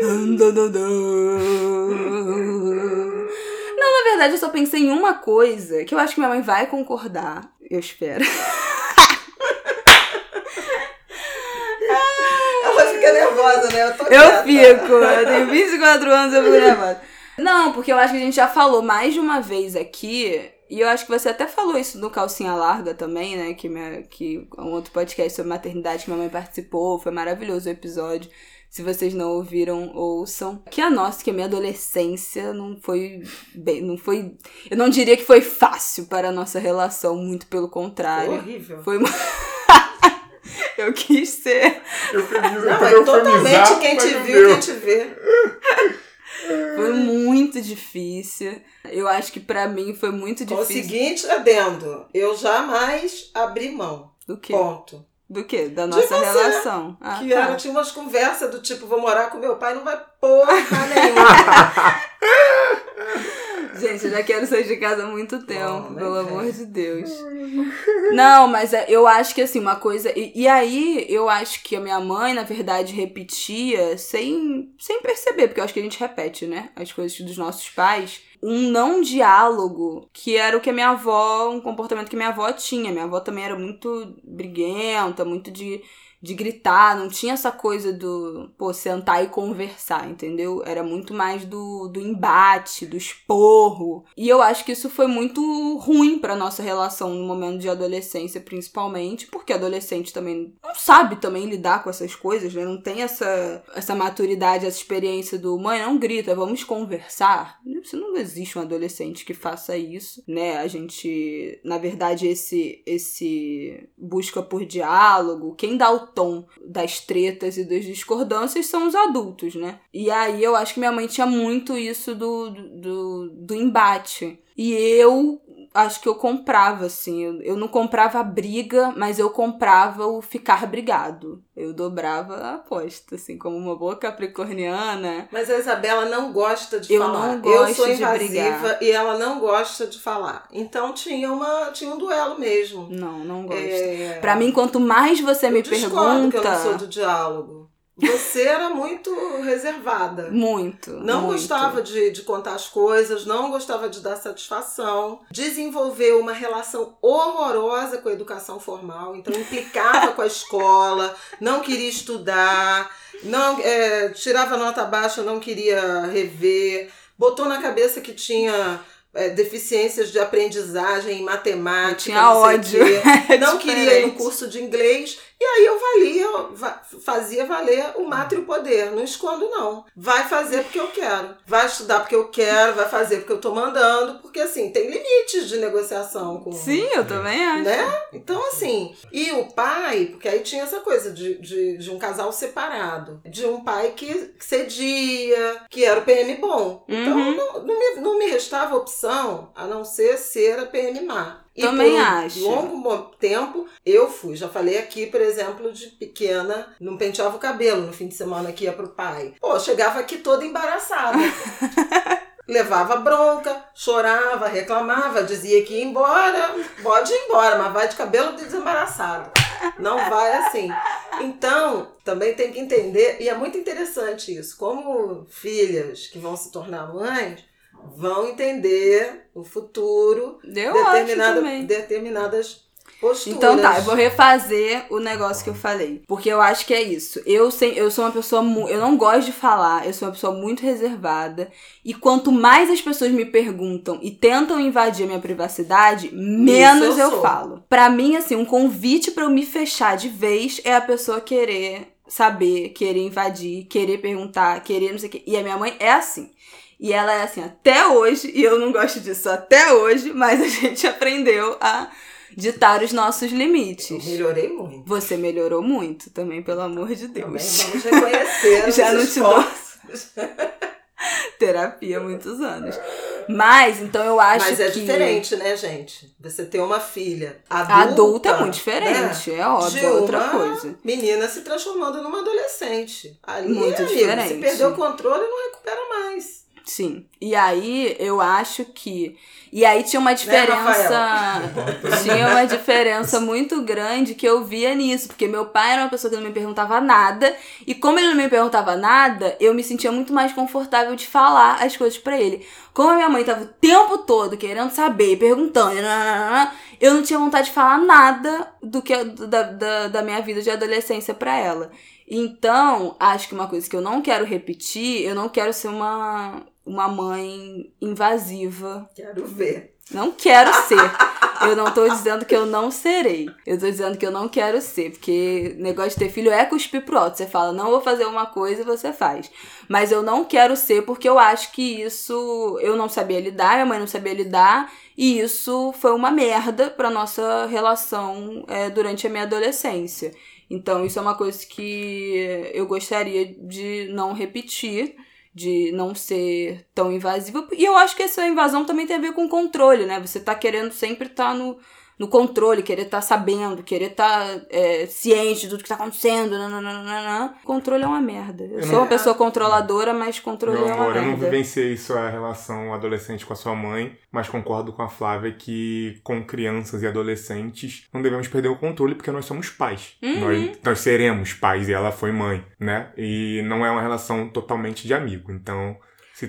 Dun, dun, dun, dun. Não, na verdade, eu só pensei em uma coisa que eu acho que minha mãe vai concordar. Eu espero. Ela fica nervosa, né? Eu tô Eu fico, eu tenho 24 anos, eu fico nervosa. Não, porque eu acho que a gente já falou mais de uma vez aqui, e eu acho que você até falou isso no Calcinha Larga também, né? Que, minha, que um outro podcast sobre maternidade que minha mãe participou, foi maravilhoso o episódio. Se vocês não ouviram, ouçam. Que a nossa, que a minha adolescência não foi bem, não foi, eu não diria que foi fácil para a nossa relação, muito pelo contrário. Horrível. Foi Eu quis ser. Eufemismo, Não, eu é totalmente quem te não viu, quem te vê. Foi muito difícil. Eu acho que pra mim foi muito Com o difícil. seguinte adendo, eu jamais abri mão. Do quê? Ponto. Do quê? Da nossa você, relação. Ah, que tá. era, tinha umas conversas do tipo, vou morar com meu pai, não vai porra nenhuma. Gente, eu já quero sair de casa há muito tempo, pelo amor de Deus. Não, mas é- eu acho que assim, uma coisa. E, e aí, eu acho que a minha mãe, na verdade, repetia sem, sem perceber, porque eu acho que a gente repete, né? As coisas dos nossos pais. Um não diálogo, que era o que a minha avó, um comportamento que minha avó tinha. Minha avó também era muito briguenta, muito de, de gritar, não tinha essa coisa do, pô, sentar e conversar, entendeu? Era muito mais do, do embate, do esporro. E eu acho que isso foi muito ruim pra nossa relação no momento de adolescência, principalmente, porque adolescente também não sabe também lidar com essas coisas, né? Não tem essa, essa maturidade, essa experiência do mãe, não grita, vamos conversar. Isso não existe um adolescente que faça isso, né? A gente, na verdade, esse esse busca por diálogo, quem dá o tom das tretas e das discordâncias são os adultos, né? E aí eu acho que minha mãe tinha muito isso do, do, do embate. E eu acho que eu comprava, assim. Eu, eu não comprava a briga, mas eu comprava o ficar brigado. Eu dobrava a aposta, assim, como uma boa capricorniana. Mas a Isabela não gosta de Eu falar. não gosto eu sou de invasiva brigar. e ela não gosta de falar. Então tinha, uma, tinha um duelo mesmo. Não, não gosto. É... Pra mim, quanto mais você me eu discordo que eu não sou pergunta. do diálogo. Você era muito reservada. Muito. Não muito. gostava de, de contar as coisas, não gostava de dar satisfação, desenvolveu uma relação horrorosa com a educação formal, então implicava com a escola, não queria estudar, não é, tirava nota baixa, não queria rever, botou na cabeça que tinha é, deficiências de aprendizagem em matemática, Eu tinha não ódio. quê, É não queria ir no curso de inglês. E aí eu valia, va- fazia valer o mato e o poder. Não escondo, não. Vai fazer porque eu quero. Vai estudar porque eu quero, vai fazer porque eu tô mandando. Porque, assim, tem limites de negociação com. Sim, eu também acho. Né? Então, assim. E o pai, porque aí tinha essa coisa de, de, de um casal separado. De um pai que cedia, que era o PM bom. Então, Uhum. não, não, me, não me restava opção a não ser ser a PM má. E Também por um acho. longo tempo, eu fui. Já falei aqui, por exemplo, de pequena, não penteava o cabelo no fim de semana que ia pro pai. Pô, chegava aqui toda embaraçada. Levava bronca, chorava, reclamava, dizia que ia embora, pode ir embora, mas vai de cabelo desembaraçado. Não vai assim. Então, também tem que entender, e é muito interessante isso, como filhas que vão se tornar mães vão entender o futuro, Eu determinada, determinadas posturas. Então tá, eu vou refazer o negócio que eu falei. Porque eu acho que é isso. Eu, sem, eu sou uma pessoa. Eu não gosto de falar, eu sou uma pessoa muito reservada. E quanto mais as pessoas me perguntam e tentam invadir a minha privacidade, menos Isso eu eu falo. Pra mim, assim, um convite pra eu me fechar de vez é a pessoa querer saber, querer invadir, querer perguntar, querer não sei o quê. E a minha mãe é assim. E ela é assim até hoje, e eu não gosto disso até hoje, mas a gente aprendeu a ditar os nossos Eu limites. melhorei muito. Você melhorou muito também, pelo amor de Também Deus. vamos reconhecer Já não te dou- esforços. Terapia há muitos anos. Mas, então eu acho Mas é que. diferente, né, gente? Você ter uma filha adulta, Adulta é muito diferente, né? é óbvio, de é outra coisa. menina se transformando numa adolescente. Ali, Muito amigo, diferente. se perder o controle, não recupera mais. Sim. E aí eu acho que. E aí tinha uma Né, diferença. tinha uma diferença muito grande que eu via nisso. Porque meu pai era uma pessoa que não me perguntava nada. E como ele não me perguntava nada, eu me sentia muito mais confortável de falar as coisas pra ele. Como a minha mãe tava o tempo todo querendo saber, perguntando, eu não tinha vontade de falar nada do que da, da, da minha vida de adolescência pra ela. Então, acho que uma coisa que eu não quero repetir, eu não quero ser uma, uma mãe invasiva. Quero ver. Não quero ser. Eu não tô dizendo que eu não serei. Eu tô dizendo que eu não quero ser. Porque negócio de ter filho é cuspir pro alto. Você fala, não vou fazer uma coisa e você faz. Mas eu não quero ser porque eu acho que isso eu não sabia lidar, minha mãe não sabia lidar. E isso foi uma merda pra nossa relação é, durante a minha adolescência. Então, isso é uma coisa que eu gostaria de não repetir, de não ser tão invasiva. E eu acho que essa invasão também tem a ver com controle, né? Você tá querendo sempre estar no, no controle, querer estar sabendo, querer estar é, ciente de tudo que tá acontecendo. Nananana. Controle é uma merda. Eu, Eu sou não- uma pessoa controladora, mas controle Meu é uma amor, eu não merda. vivenciei isso a relação adolescente com a sua mãe, mas concordo com a Flávia que com crianças e adolescentes não devemos perder o controle porque nós somos pais. Uhum. Nós, nós seremos pais e ela foi mãe, né? E não é uma relação totalmente de amigo. Então,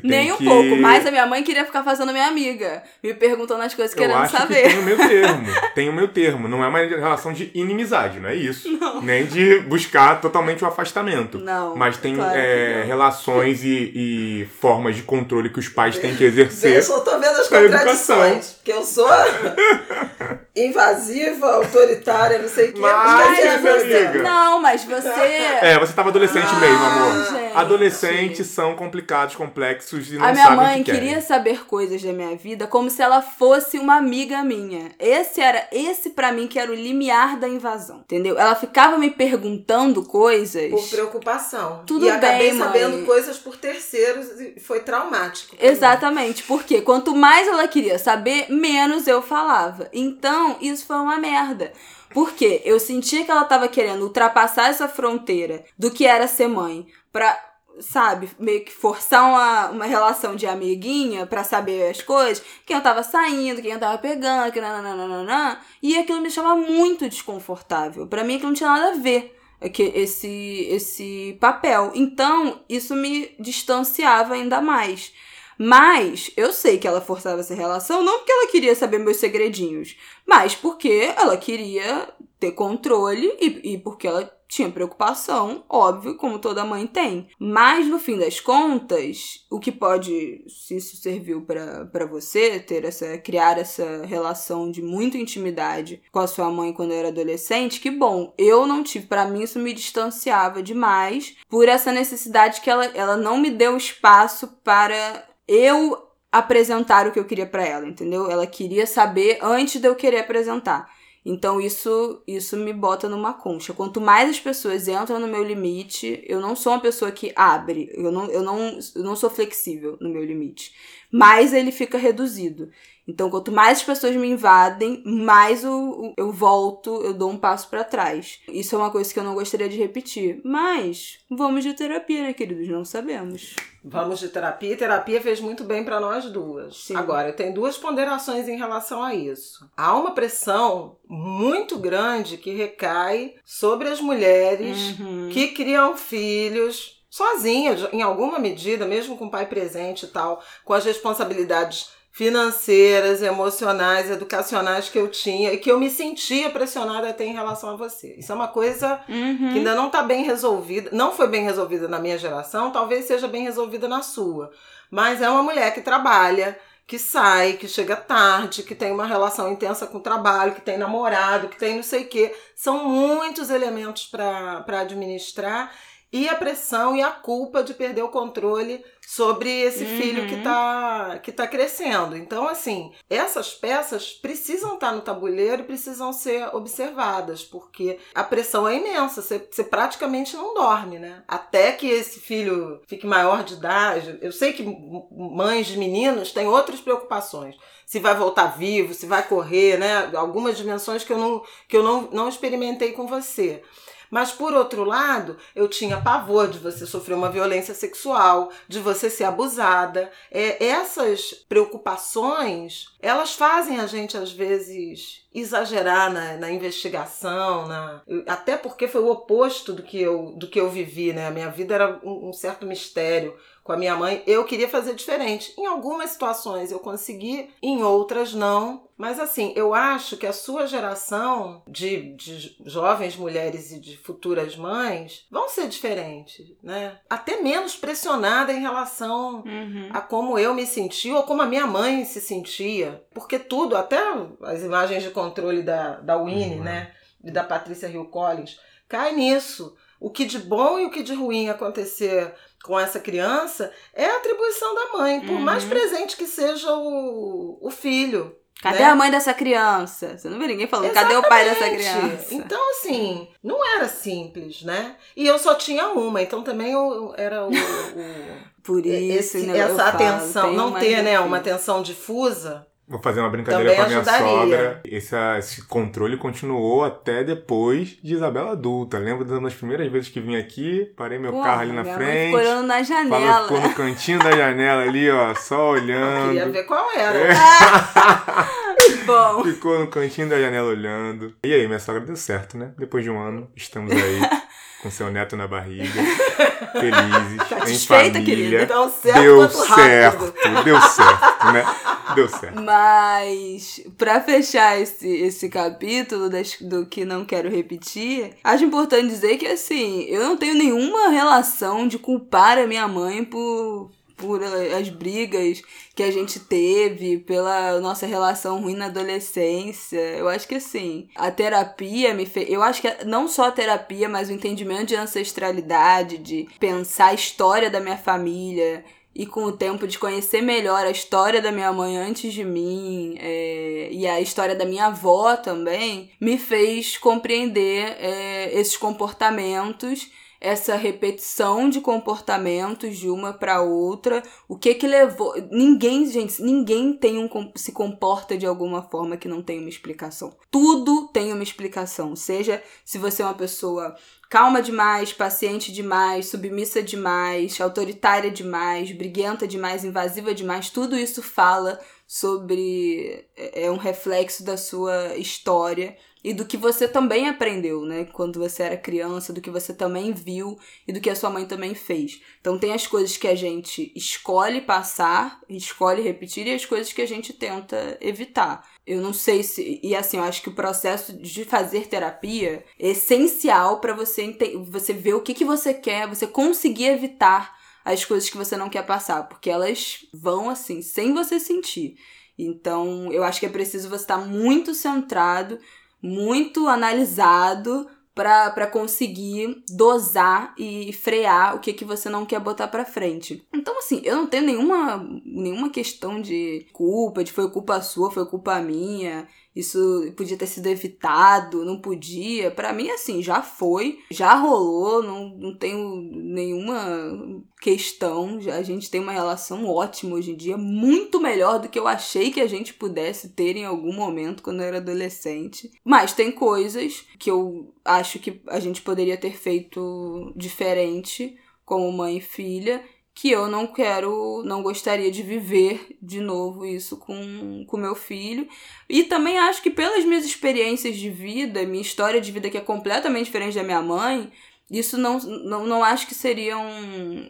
Nem um que... pouco, mas a minha mãe queria ficar fazendo minha amiga, me perguntando as coisas, Eu querendo acho saber. que tem o meu termo. Tem o meu termo. Não é uma relação de inimizade, não é isso. Nem de buscar totalmente o afastamento. Não. Mas tem claro que é, não. relações e, e formas de controle que os pais têm que Eu exercer. só tô vendo as contradições. Porque eu sou invasiva, autoritária, não sei o quê. Mas, é minha você. amiga. Não, mas você. É, você tava adolescente Ah, mesmo, amor. gente. Adolescentes são complicados, complexos e não A minha sabem mãe que querem. queria saber coisas da minha vida como se ela fosse uma amiga minha. Esse era, esse para mim que era o limiar da invasão, entendeu? Ela ficava me perguntando coisas. Por preocupação. Tudo e acabei bem, mãe. sabendo coisas por terceiros e foi traumático. pra mim. Exatamente, porque quanto mais ela queria saber, menos eu falava. Então, isso foi uma merda. Porque eu sentia que ela tava querendo ultrapassar essa fronteira do que era ser mãe pra, sabe, meio que forçar uma, uma relação de amiguinha pra saber as coisas, quem eu tava saindo, quem eu tava pegando, que nananana, e aquilo me deixava muito desconfortável. Pra mim aquilo não tinha nada a ver é que esse esse papel. Então, isso me distanciava ainda mais. Mas eu sei que ela forçava essa relação não porque ela queria saber meus segredinhos, mas porque ela queria ter controle e, e porque ela tinha preocupação, óbvio, como toda mãe tem. Mas no fim das contas, o que pode, se isso serviu pra você ter essa criar essa relação de muita intimidade com a sua mãe quando eu era adolescente, que bom. Eu não tive, Pra mim isso me distanciava demais por essa necessidade que ela ela não me deu espaço para eu apresentar o que eu queria pra ela, entendeu? Ela queria saber antes de eu querer apresentar. Então isso isso me bota numa concha. Quanto mais as pessoas entram no meu limite, eu não sou uma pessoa que abre, eu não, eu não, eu não sou flexível no meu limite. Mais ele fica reduzido. Então, quanto mais as pessoas me invadem, mais o- eu volto, eu dou um passo pra trás. Isso é uma coisa que eu não gostaria de repetir. Mas vamos de terapia, né, queridos? Não sabemos. Vamos de terapia. Terapia fez muito bem para nós duas. Sim. Agora, eu tenho duas ponderações em relação a isso. Há uma pressão muito grande que recai sobre as mulheres Uhum. que criam filhos sozinhas, em alguma medida, mesmo com o pai presente e tal, com as responsabilidades financeiras, emocionais, educacionais que eu tinha e que eu me sentia pressionada a ter em relação a você. Isso é uma coisa Uhum. que ainda não está bem resolvida, não foi bem resolvida na minha geração, talvez seja bem resolvida na sua. Mas é uma mulher que trabalha, que sai, que chega tarde, que tem uma relação intensa com o trabalho, que tem namorado, que tem não sei o quê. São muitos elementos para administrar e a pressão e a culpa de perder o controle sobre esse Uhum. filho que tá, que tá crescendo. Então, assim, essas peças precisam estar no tabuleiro e precisam ser observadas, porque a pressão é imensa, você, você praticamente não dorme, né? Até que esse filho fique maior de idade. Eu sei que mães de meninos têm outras preocupações. Se vai voltar vivo, se vai correr, né? Algumas dimensões que eu não, que eu não, não experimentei com você. Mas, por outro lado, eu tinha pavor de você sofrer uma violência sexual, de você ser abusada. É, essas preocupações, elas fazem a gente, às vezes, exagerar na, na investigação, na, até porque foi o oposto do que eu, do que eu vivi, né? A minha vida era um, um certo mistério com a minha mãe. Eu queria fazer diferente. Em algumas situações eu consegui, em outras não. Mas assim, eu acho que a sua geração de, de jovens mulheres e de futuras mães vão ser diferentes, né? Até menos pressionada em relação Uhum. a como eu me senti ou como a minha mãe se sentia. Porque tudo, até as imagens de controle da, da Winnie, Uhum. né? E da Patrícia Hill Collins, cai nisso. O que de bom e o que de ruim acontecer com essa criança é a atribuição da mãe, por Uhum. mais presente que seja o, o filho. Cadê né? a mãe dessa criança? Você não vê ninguém falando, cadê o pai dessa Exatamente. criança? Então, assim, não era simples, né? E eu só tinha uma, então também eu era o- o Por isso, esse- né, essa falo, atenção, tem não ter, né, uma atenção difusa. Vou fazer uma brincadeira Também com a minha ajudaria. sogra. Esse, esse controle continuou até depois de Isabela adulta. Lembro das primeiras vezes que vim aqui, parei meu Porra, carro ali na frente. ficou olhando na Falou, janela. ficou no cantinho da janela ali, ó, só Eu queria olhando. ver qual era. É. Bom, Ficou no cantinho da janela olhando. E aí, minha sogra deu certo, né? Depois de um ano, estamos aí com seu neto na barriga, felizes, em Satisfeita, família. querida? Tão certo Deu certo, deu certo, né? Deu certo. Mas, pra fechar esse, esse capítulo das- do que não quero repetir, acho importante dizer que, assim, eu não tenho nenhuma relação de culpar a minha mãe por, por as brigas que a gente teve, pela nossa relação ruim na adolescência. Eu acho que, assim, a terapia me fez. Eu acho que não só a terapia, mas o entendimento de ancestralidade, de pensar a história da minha família e com o tempo de conhecer melhor a história da minha mãe antes de mim é, e a história da minha avó também, me fez compreender é, esses comportamentos, essa repetição de comportamentos de uma para outra, o que que levou. Ninguém, gente, ninguém tem um, se comporta de alguma forma que não tem uma explicação. Tudo tem uma explicação, seja se você é uma pessoa calma demais, paciente demais, submissa demais, autoritária demais, briguenta demais, invasiva demais, tudo isso fala sobre é é um reflexo da sua história e do que você também aprendeu, né, quando você era criança, do que você também viu e do que a sua mãe também fez. Então tem as coisas que a gente escolhe passar, escolhe repetir e as coisas que a gente tenta evitar. Eu não sei se. E assim, eu acho que o processo de fazer terapia é essencial para você, você ver o que, que você quer, você conseguir evitar as coisas que você não quer passar, porque elas vão assim, sem você sentir. Então, eu acho que é preciso você estar muito centrado, muito analisado para conseguir dosar e frear o que, que você não quer botar pra frente. Então, assim, eu não tenho nenhuma, nenhuma questão de culpa, de foi culpa sua, foi culpa minha, isso podia ter sido evitado, não podia. Pra mim, assim, já foi, já rolou, não, não tenho nenhuma questão. A gente tem uma relação ótima hoje em dia, muito melhor do que eu achei que a gente pudesse ter em algum momento quando eu era adolescente. Mas tem coisas que eu acho que a gente poderia ter feito diferente como mãe e filha que eu não quero, não gostaria de viver de novo isso com com meu filho. E também acho que pelas minhas experiências de vida, minha história de vida que é completamente diferente da minha mãe, isso não, não, não acho que seriam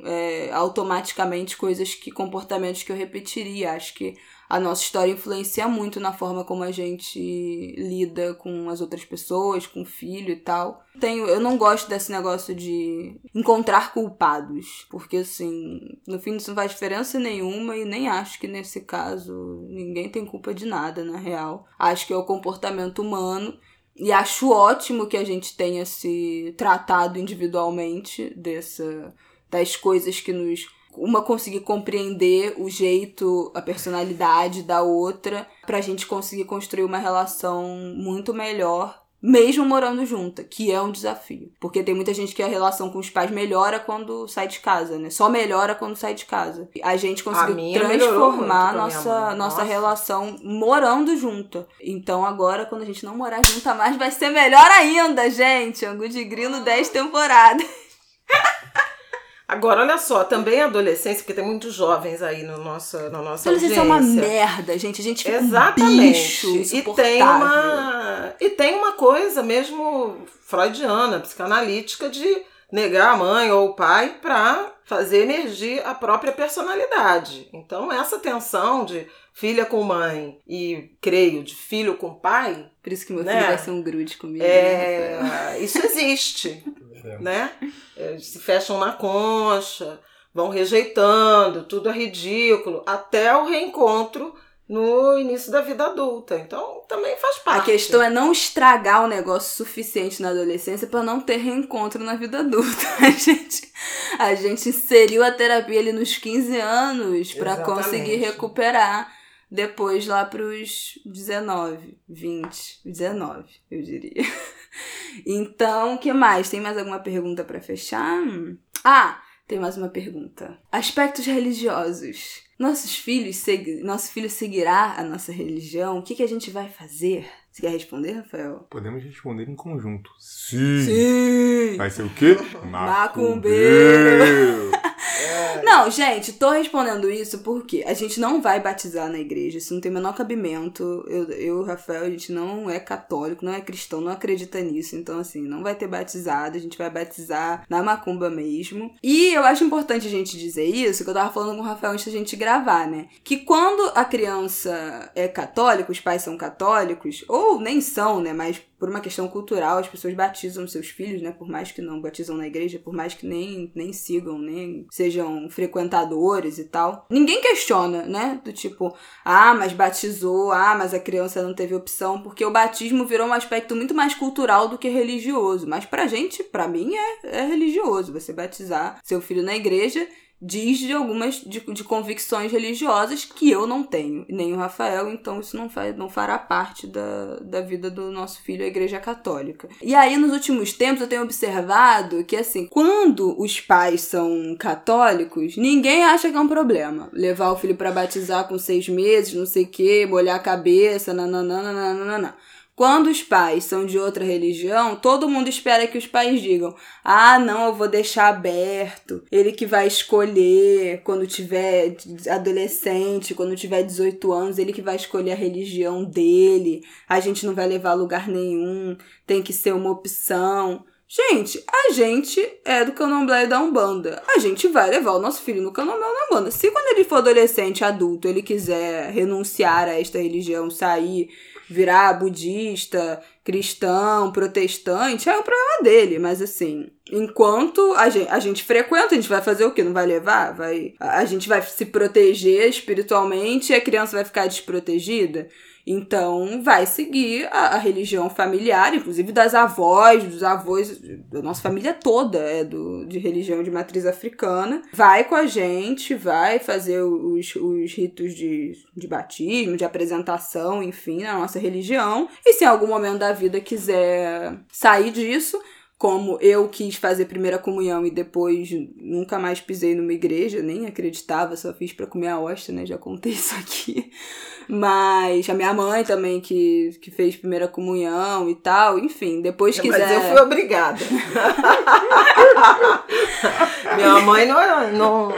é, automaticamente coisas que, comportamentos que eu repetiria. Acho que a nossa história influencia muito na forma como a gente lida com as outras pessoas, com o filho e tal. Tenho, eu não gosto desse negócio de encontrar culpados, porque assim, no fim isso não faz diferença nenhuma e nem acho que nesse caso ninguém tem culpa de nada, na real. Acho que é o comportamento humano E acho ótimo que a gente tenha se tratado individualmente dessa, das coisas que nos. Uma conseguir compreender o jeito, a personalidade da outra, pra gente conseguir construir uma relação muito melhor mesmo morando junta, que é um desafio. Porque tem muita gente que a relação com os pais melhora quando sai de casa, né? Só melhora quando sai de casa. A gente conseguiu transformar a minha nossa, nossa Nossa. relação morando junta. Então agora, quando a gente não morar junta mais, vai ser melhor ainda, gente. Angu de Grilo 10 temporadas. Agora, olha só, também a adolescência, porque tem muitos jovens aí no nosso, na nossa Adolescência audiência. é uma merda, gente. A gente fica um Exatamente. bicho e tem uma e tem uma coisa mesmo freudiana, psicanalítica de negar a mãe ou o pai para fazer emergir a própria personalidade. Então essa tensão de filha com mãe e creio de filho com pai, Por isso que meu Né? filho vai ser um grude comigo. né? é, isso existe, né? É, se fecham na concha, vão rejeitando, tudo é ridículo, até o reencontro no início da vida adulta. Então também faz parte. A questão é não estragar o negócio suficiente na adolescência pra não ter reencontro na vida adulta. A gente, a gente inseriu a terapia ali nos 15 anos Exatamente. conseguir recuperar depois lá pros 19, 20, 19, eu diria. Então, o que mais? Tem mais alguma pergunta pra fechar? Ah, tem mais uma pergunta. Aspectos religiosos. Nossos filhos segui... Nosso filho seguirá a nossa religião? O que, que a gente vai fazer? Você quer responder, Rafael? Podemos responder em conjunto. Sim. Sim! Vai ser o quê? Macumbeiro. Não, gente, tô respondendo isso porque a gente não vai batizar na igreja, isso não tem o menor cabimento. Eu, eu Rafael, a gente não é católico, não é cristão, não acredita nisso. Então, assim, não vai ter batizado, a gente vai batizar na macumba mesmo. E eu acho importante a gente dizer isso, que eu tava falando com o Rafael antes da gente gravar, né? Que quando a criança é católica, os pais são católicos, ou nem são, né? Mas por uma questão cultural, as pessoas batizam seus filhos, né? Por mais que não batizam na igreja, por mais que nem, nem sigam, nem sejam frequentadores e tal. Ninguém questiona, né? Do tipo, ah, mas batizou, ah, mas a criança não teve opção, porque o batismo virou um aspecto muito mais cultural do que religioso. Mas pra gente, pra mim, é, é religioso. Você batizar seu filho na igreja diz de algumas de, de convicções religiosas que eu não tenho, nem o Rafael, então isso não, faz, não fará parte da, da vida do nosso filho, a igreja católica. E aí, nos últimos tempos, eu tenho observado que, assim, quando os pais são católicos, ninguém acha que é um problema. Levar o filho para batizar com seis meses, não sei o quê, molhar a cabeça, nananana, nananana. Quando os pais são de outra religião, todo mundo espera que os pais digam: ah, não, eu vou deixar aberto. Ele que vai escolher quando tiver adolescente, quando tiver 18 anos, ele que vai escolher a religião dele. A gente não vai levar a lugar nenhum, tem que ser uma opção. Gente, a gente é do candomblé e da Umbanda. A gente vai levar o nosso filho no candomblé e na Umbanda. Se quando ele for adolescente, adulto, ele quiser renunciar a esta religião, sair, virar budista, cristão, protestante, é o problema dele. Mas assim, enquanto a gente, a gente frequenta, a gente vai fazer o quê? Não vai levar? Vai, a gente vai se proteger espiritualmente e a criança vai ficar desprotegida? Então, vai seguir a, a religião familiar, inclusive das avós, dos avós, da nossa família toda é do, de religião de matriz africana. Vai com a gente, vai fazer os, os ritos de, de batismo, de apresentação, enfim, na nossa religião. E se em algum momento da vida quiser sair disso, como eu quis fazer primeira comunhão e depois nunca mais pisei numa igreja, nem acreditava, só fiz pra comer a hóstia, né? Já contei isso aqui. Mas a minha mãe também que, que fez primeira comunhão e tal, enfim, depois quiser. Mas eu fui obrigada. minha mãe não, não,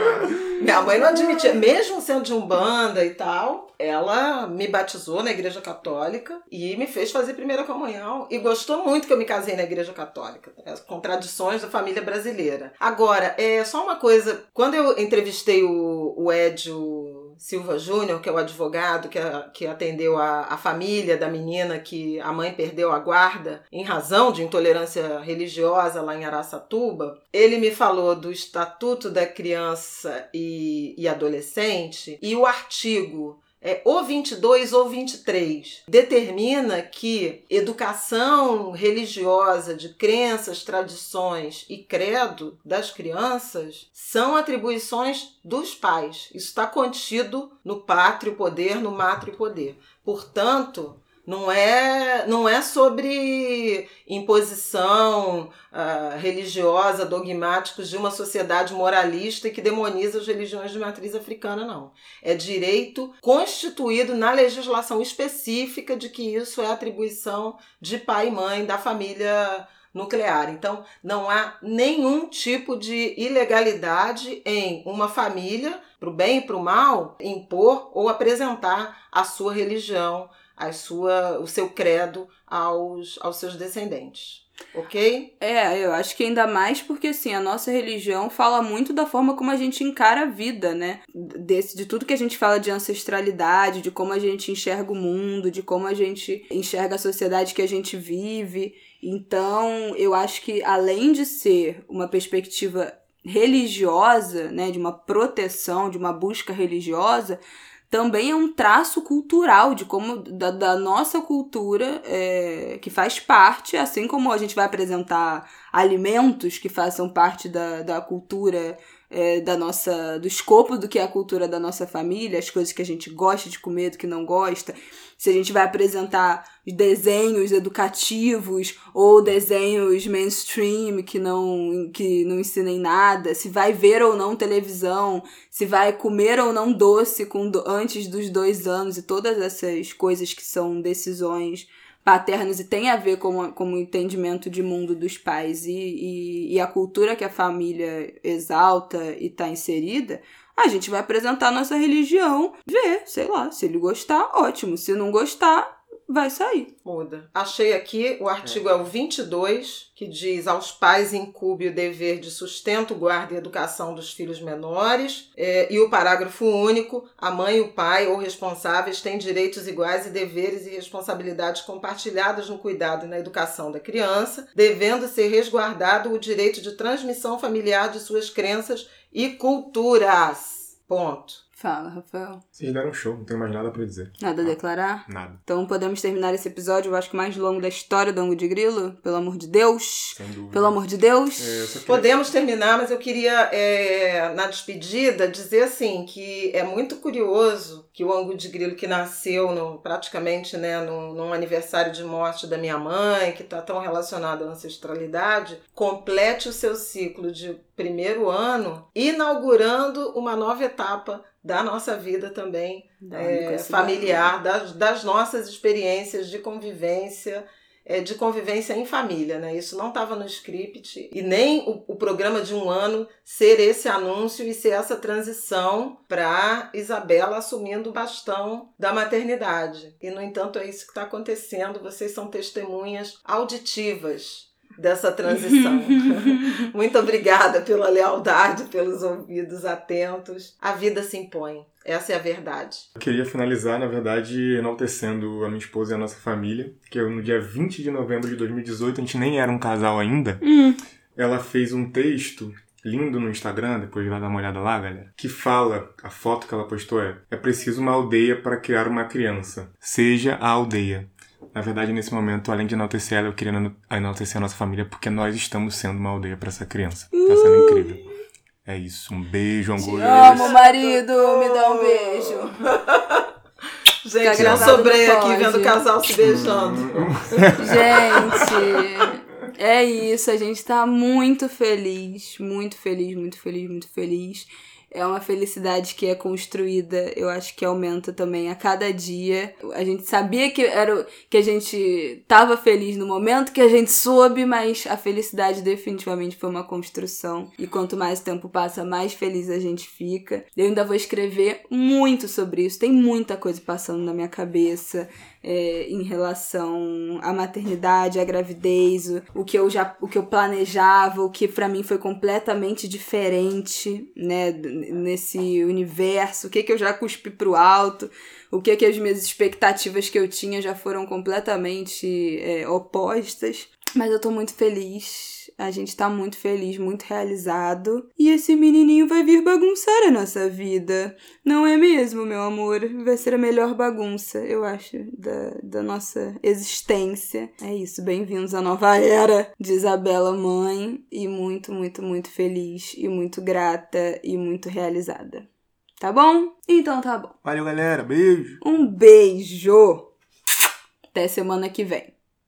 minha mãe não admitia, mesmo sendo de umbanda e tal, ela me batizou na igreja católica e me fez fazer primeira comunhão. E gostou muito que eu me casei na igreja católica, as contradições da família brasileira. Agora, é só uma coisa, quando eu entrevistei o, o Edio Silva Júnior, que é o advogado que, a- que atendeu a, a família da menina que a mãe perdeu a guarda em razão de intolerância religiosa lá em Araçatuba, ele me falou do Estatuto da Criança e, e Adolescente e o artigo é ou 22 ou 23, determina que educação religiosa de crenças, tradições e credo das crianças são atribuições dos pais. Isso está contido no pátrio poder, no mátrio poder. Portanto, não é, não é sobre imposição uh, religiosa, dogmáticos de uma sociedade moralista que demoniza as religiões de matriz africana, não. É direito constituído na legislação específica de que isso é atribuição de pai e mãe da família nuclear. Então, não há nenhum tipo de ilegalidade em uma família, para o bem e para o mal, impor ou apresentar a sua religião a sua, o seu credo aos, aos seus descendentes. Ok? É, eu acho que ainda mais porque assim, a nossa religião fala muito da forma como a gente encara a vida, né? Desse, de tudo que a gente fala de ancestralidade, de como a gente enxerga o mundo, de como a gente enxerga a sociedade que a gente vive. Então, eu acho que além de ser uma perspectiva religiosa, né, de uma proteção, de uma busca religiosa, também é um traço cultural de como da, da nossa cultura é, que faz parte, assim como a gente vai apresentar alimentos que façam parte da, da cultura é, da nossa do escopo do que é a cultura da nossa família, as coisas que a gente gosta de comer, do que não gosta. Se a gente vai apresentar desenhos educativos ou desenhos mainstream que não que não ensinem nada, se vai ver ou não televisão, se vai comer ou não doce com antes dos dois anos e todas essas coisas que são decisões paternos e tem a ver com, com o entendimento de mundo dos pais e, e, e a cultura que a família exalta e está inserida, a gente vai apresentar nossa religião, ver, sei lá, se ele gostar, ótimo. Se não gostar, vai sair. Muda. Achei aqui, o artigo é, é o 22, que diz aos pais incube o dever de sustento, guarda e educação dos filhos menores. É, e o parágrafo único, a mãe e o pai ou responsáveis têm direitos iguais e deveres e responsabilidades compartilhadas no cuidado e na educação da criança, devendo ser resguardado o direito de transmissão familiar de suas crenças e culturas. Ponto. Fala, Rafael. Vocês deram um show, não tenho mais nada para dizer. Nada a declarar? Nada. Então podemos terminar esse episódio, eu acho que mais longo da história do Ango de Grilo? Pelo amor de Deus. Sem dúvida. Pelo amor de Deus. É, queria- Podemos terminar, mas eu queria, é, na despedida, dizer assim que é muito curioso que o Angu de Grilo, que nasceu no, praticamente né, num, num aniversário de morte da minha mãe, que está tão relacionado à ancestralidade, complete o seu ciclo de primeiro ano, inaugurando uma nova etapa da nossa vida também Da é, familiar, das, das nossas experiências de convivência, é, de convivência em família, né? Isso não estava no script e nem o, o programa de um ano ser esse anúncio e ser essa transição para Isabela assumindo o bastão da maternidade. E no entanto é isso que está acontecendo. Vocês são testemunhas auditivas dessa transição. Muito obrigada pela lealdade, pelos ouvidos atentos. A vida se impõe. Essa é a verdade. Eu queria finalizar, na verdade, enaltecendo a minha esposa e a nossa família, que no dia 20 de novembro de 2018, a gente nem era um casal ainda, Hum. ela fez um texto lindo no Instagram, depois vai dar uma olhada lá, galera, que fala, a foto que ela postou é, é preciso uma aldeia para criar uma criança. Seja a aldeia. Na verdade, nesse momento, além de enaltecer ela, eu queria ena- enaltecer a nossa família, porque nós estamos sendo uma aldeia para essa criança. Tá sendo incrível. É isso. Um beijo, Te Angolas. amo, marido. Me dá um beijo. Gente, eu sobrei aqui vendo o casal se beijando. Gente, é isso. A gente tá muito feliz, muito feliz, muito feliz, muito feliz. É uma felicidade que é construída, eu acho que aumenta também a cada dia. A gente sabia que era que a gente tava feliz no momento que a gente soube, mas a felicidade definitivamente foi uma construção. E quanto mais tempo passa, mais feliz a gente fica. Eu ainda vou escrever muito sobre isso. Tem muita coisa passando na minha cabeça é, em relação à maternidade, à gravidez, o, o que eu já, o que eu planejava, o que pra mim foi completamente diferente, né, nesse universo, o que que eu já cuspi pro alto, o que que as minhas expectativas que eu tinha já foram completamente é, opostas. Mas eu tô muito feliz. A gente tá muito feliz, muito realizado. E esse menininho vai vir bagunçar a nossa vida. Não é mesmo, meu amor? Vai ser a melhor bagunça, eu acho, da, da nossa existência. É isso, bem-vindos à nova era de Isabela Mãe. E muito, muito, muito feliz e muito grata e muito realizada. Tá bom? Então tá bom. Valeu, galera. Beijo. Um beijo! Até semana que vem.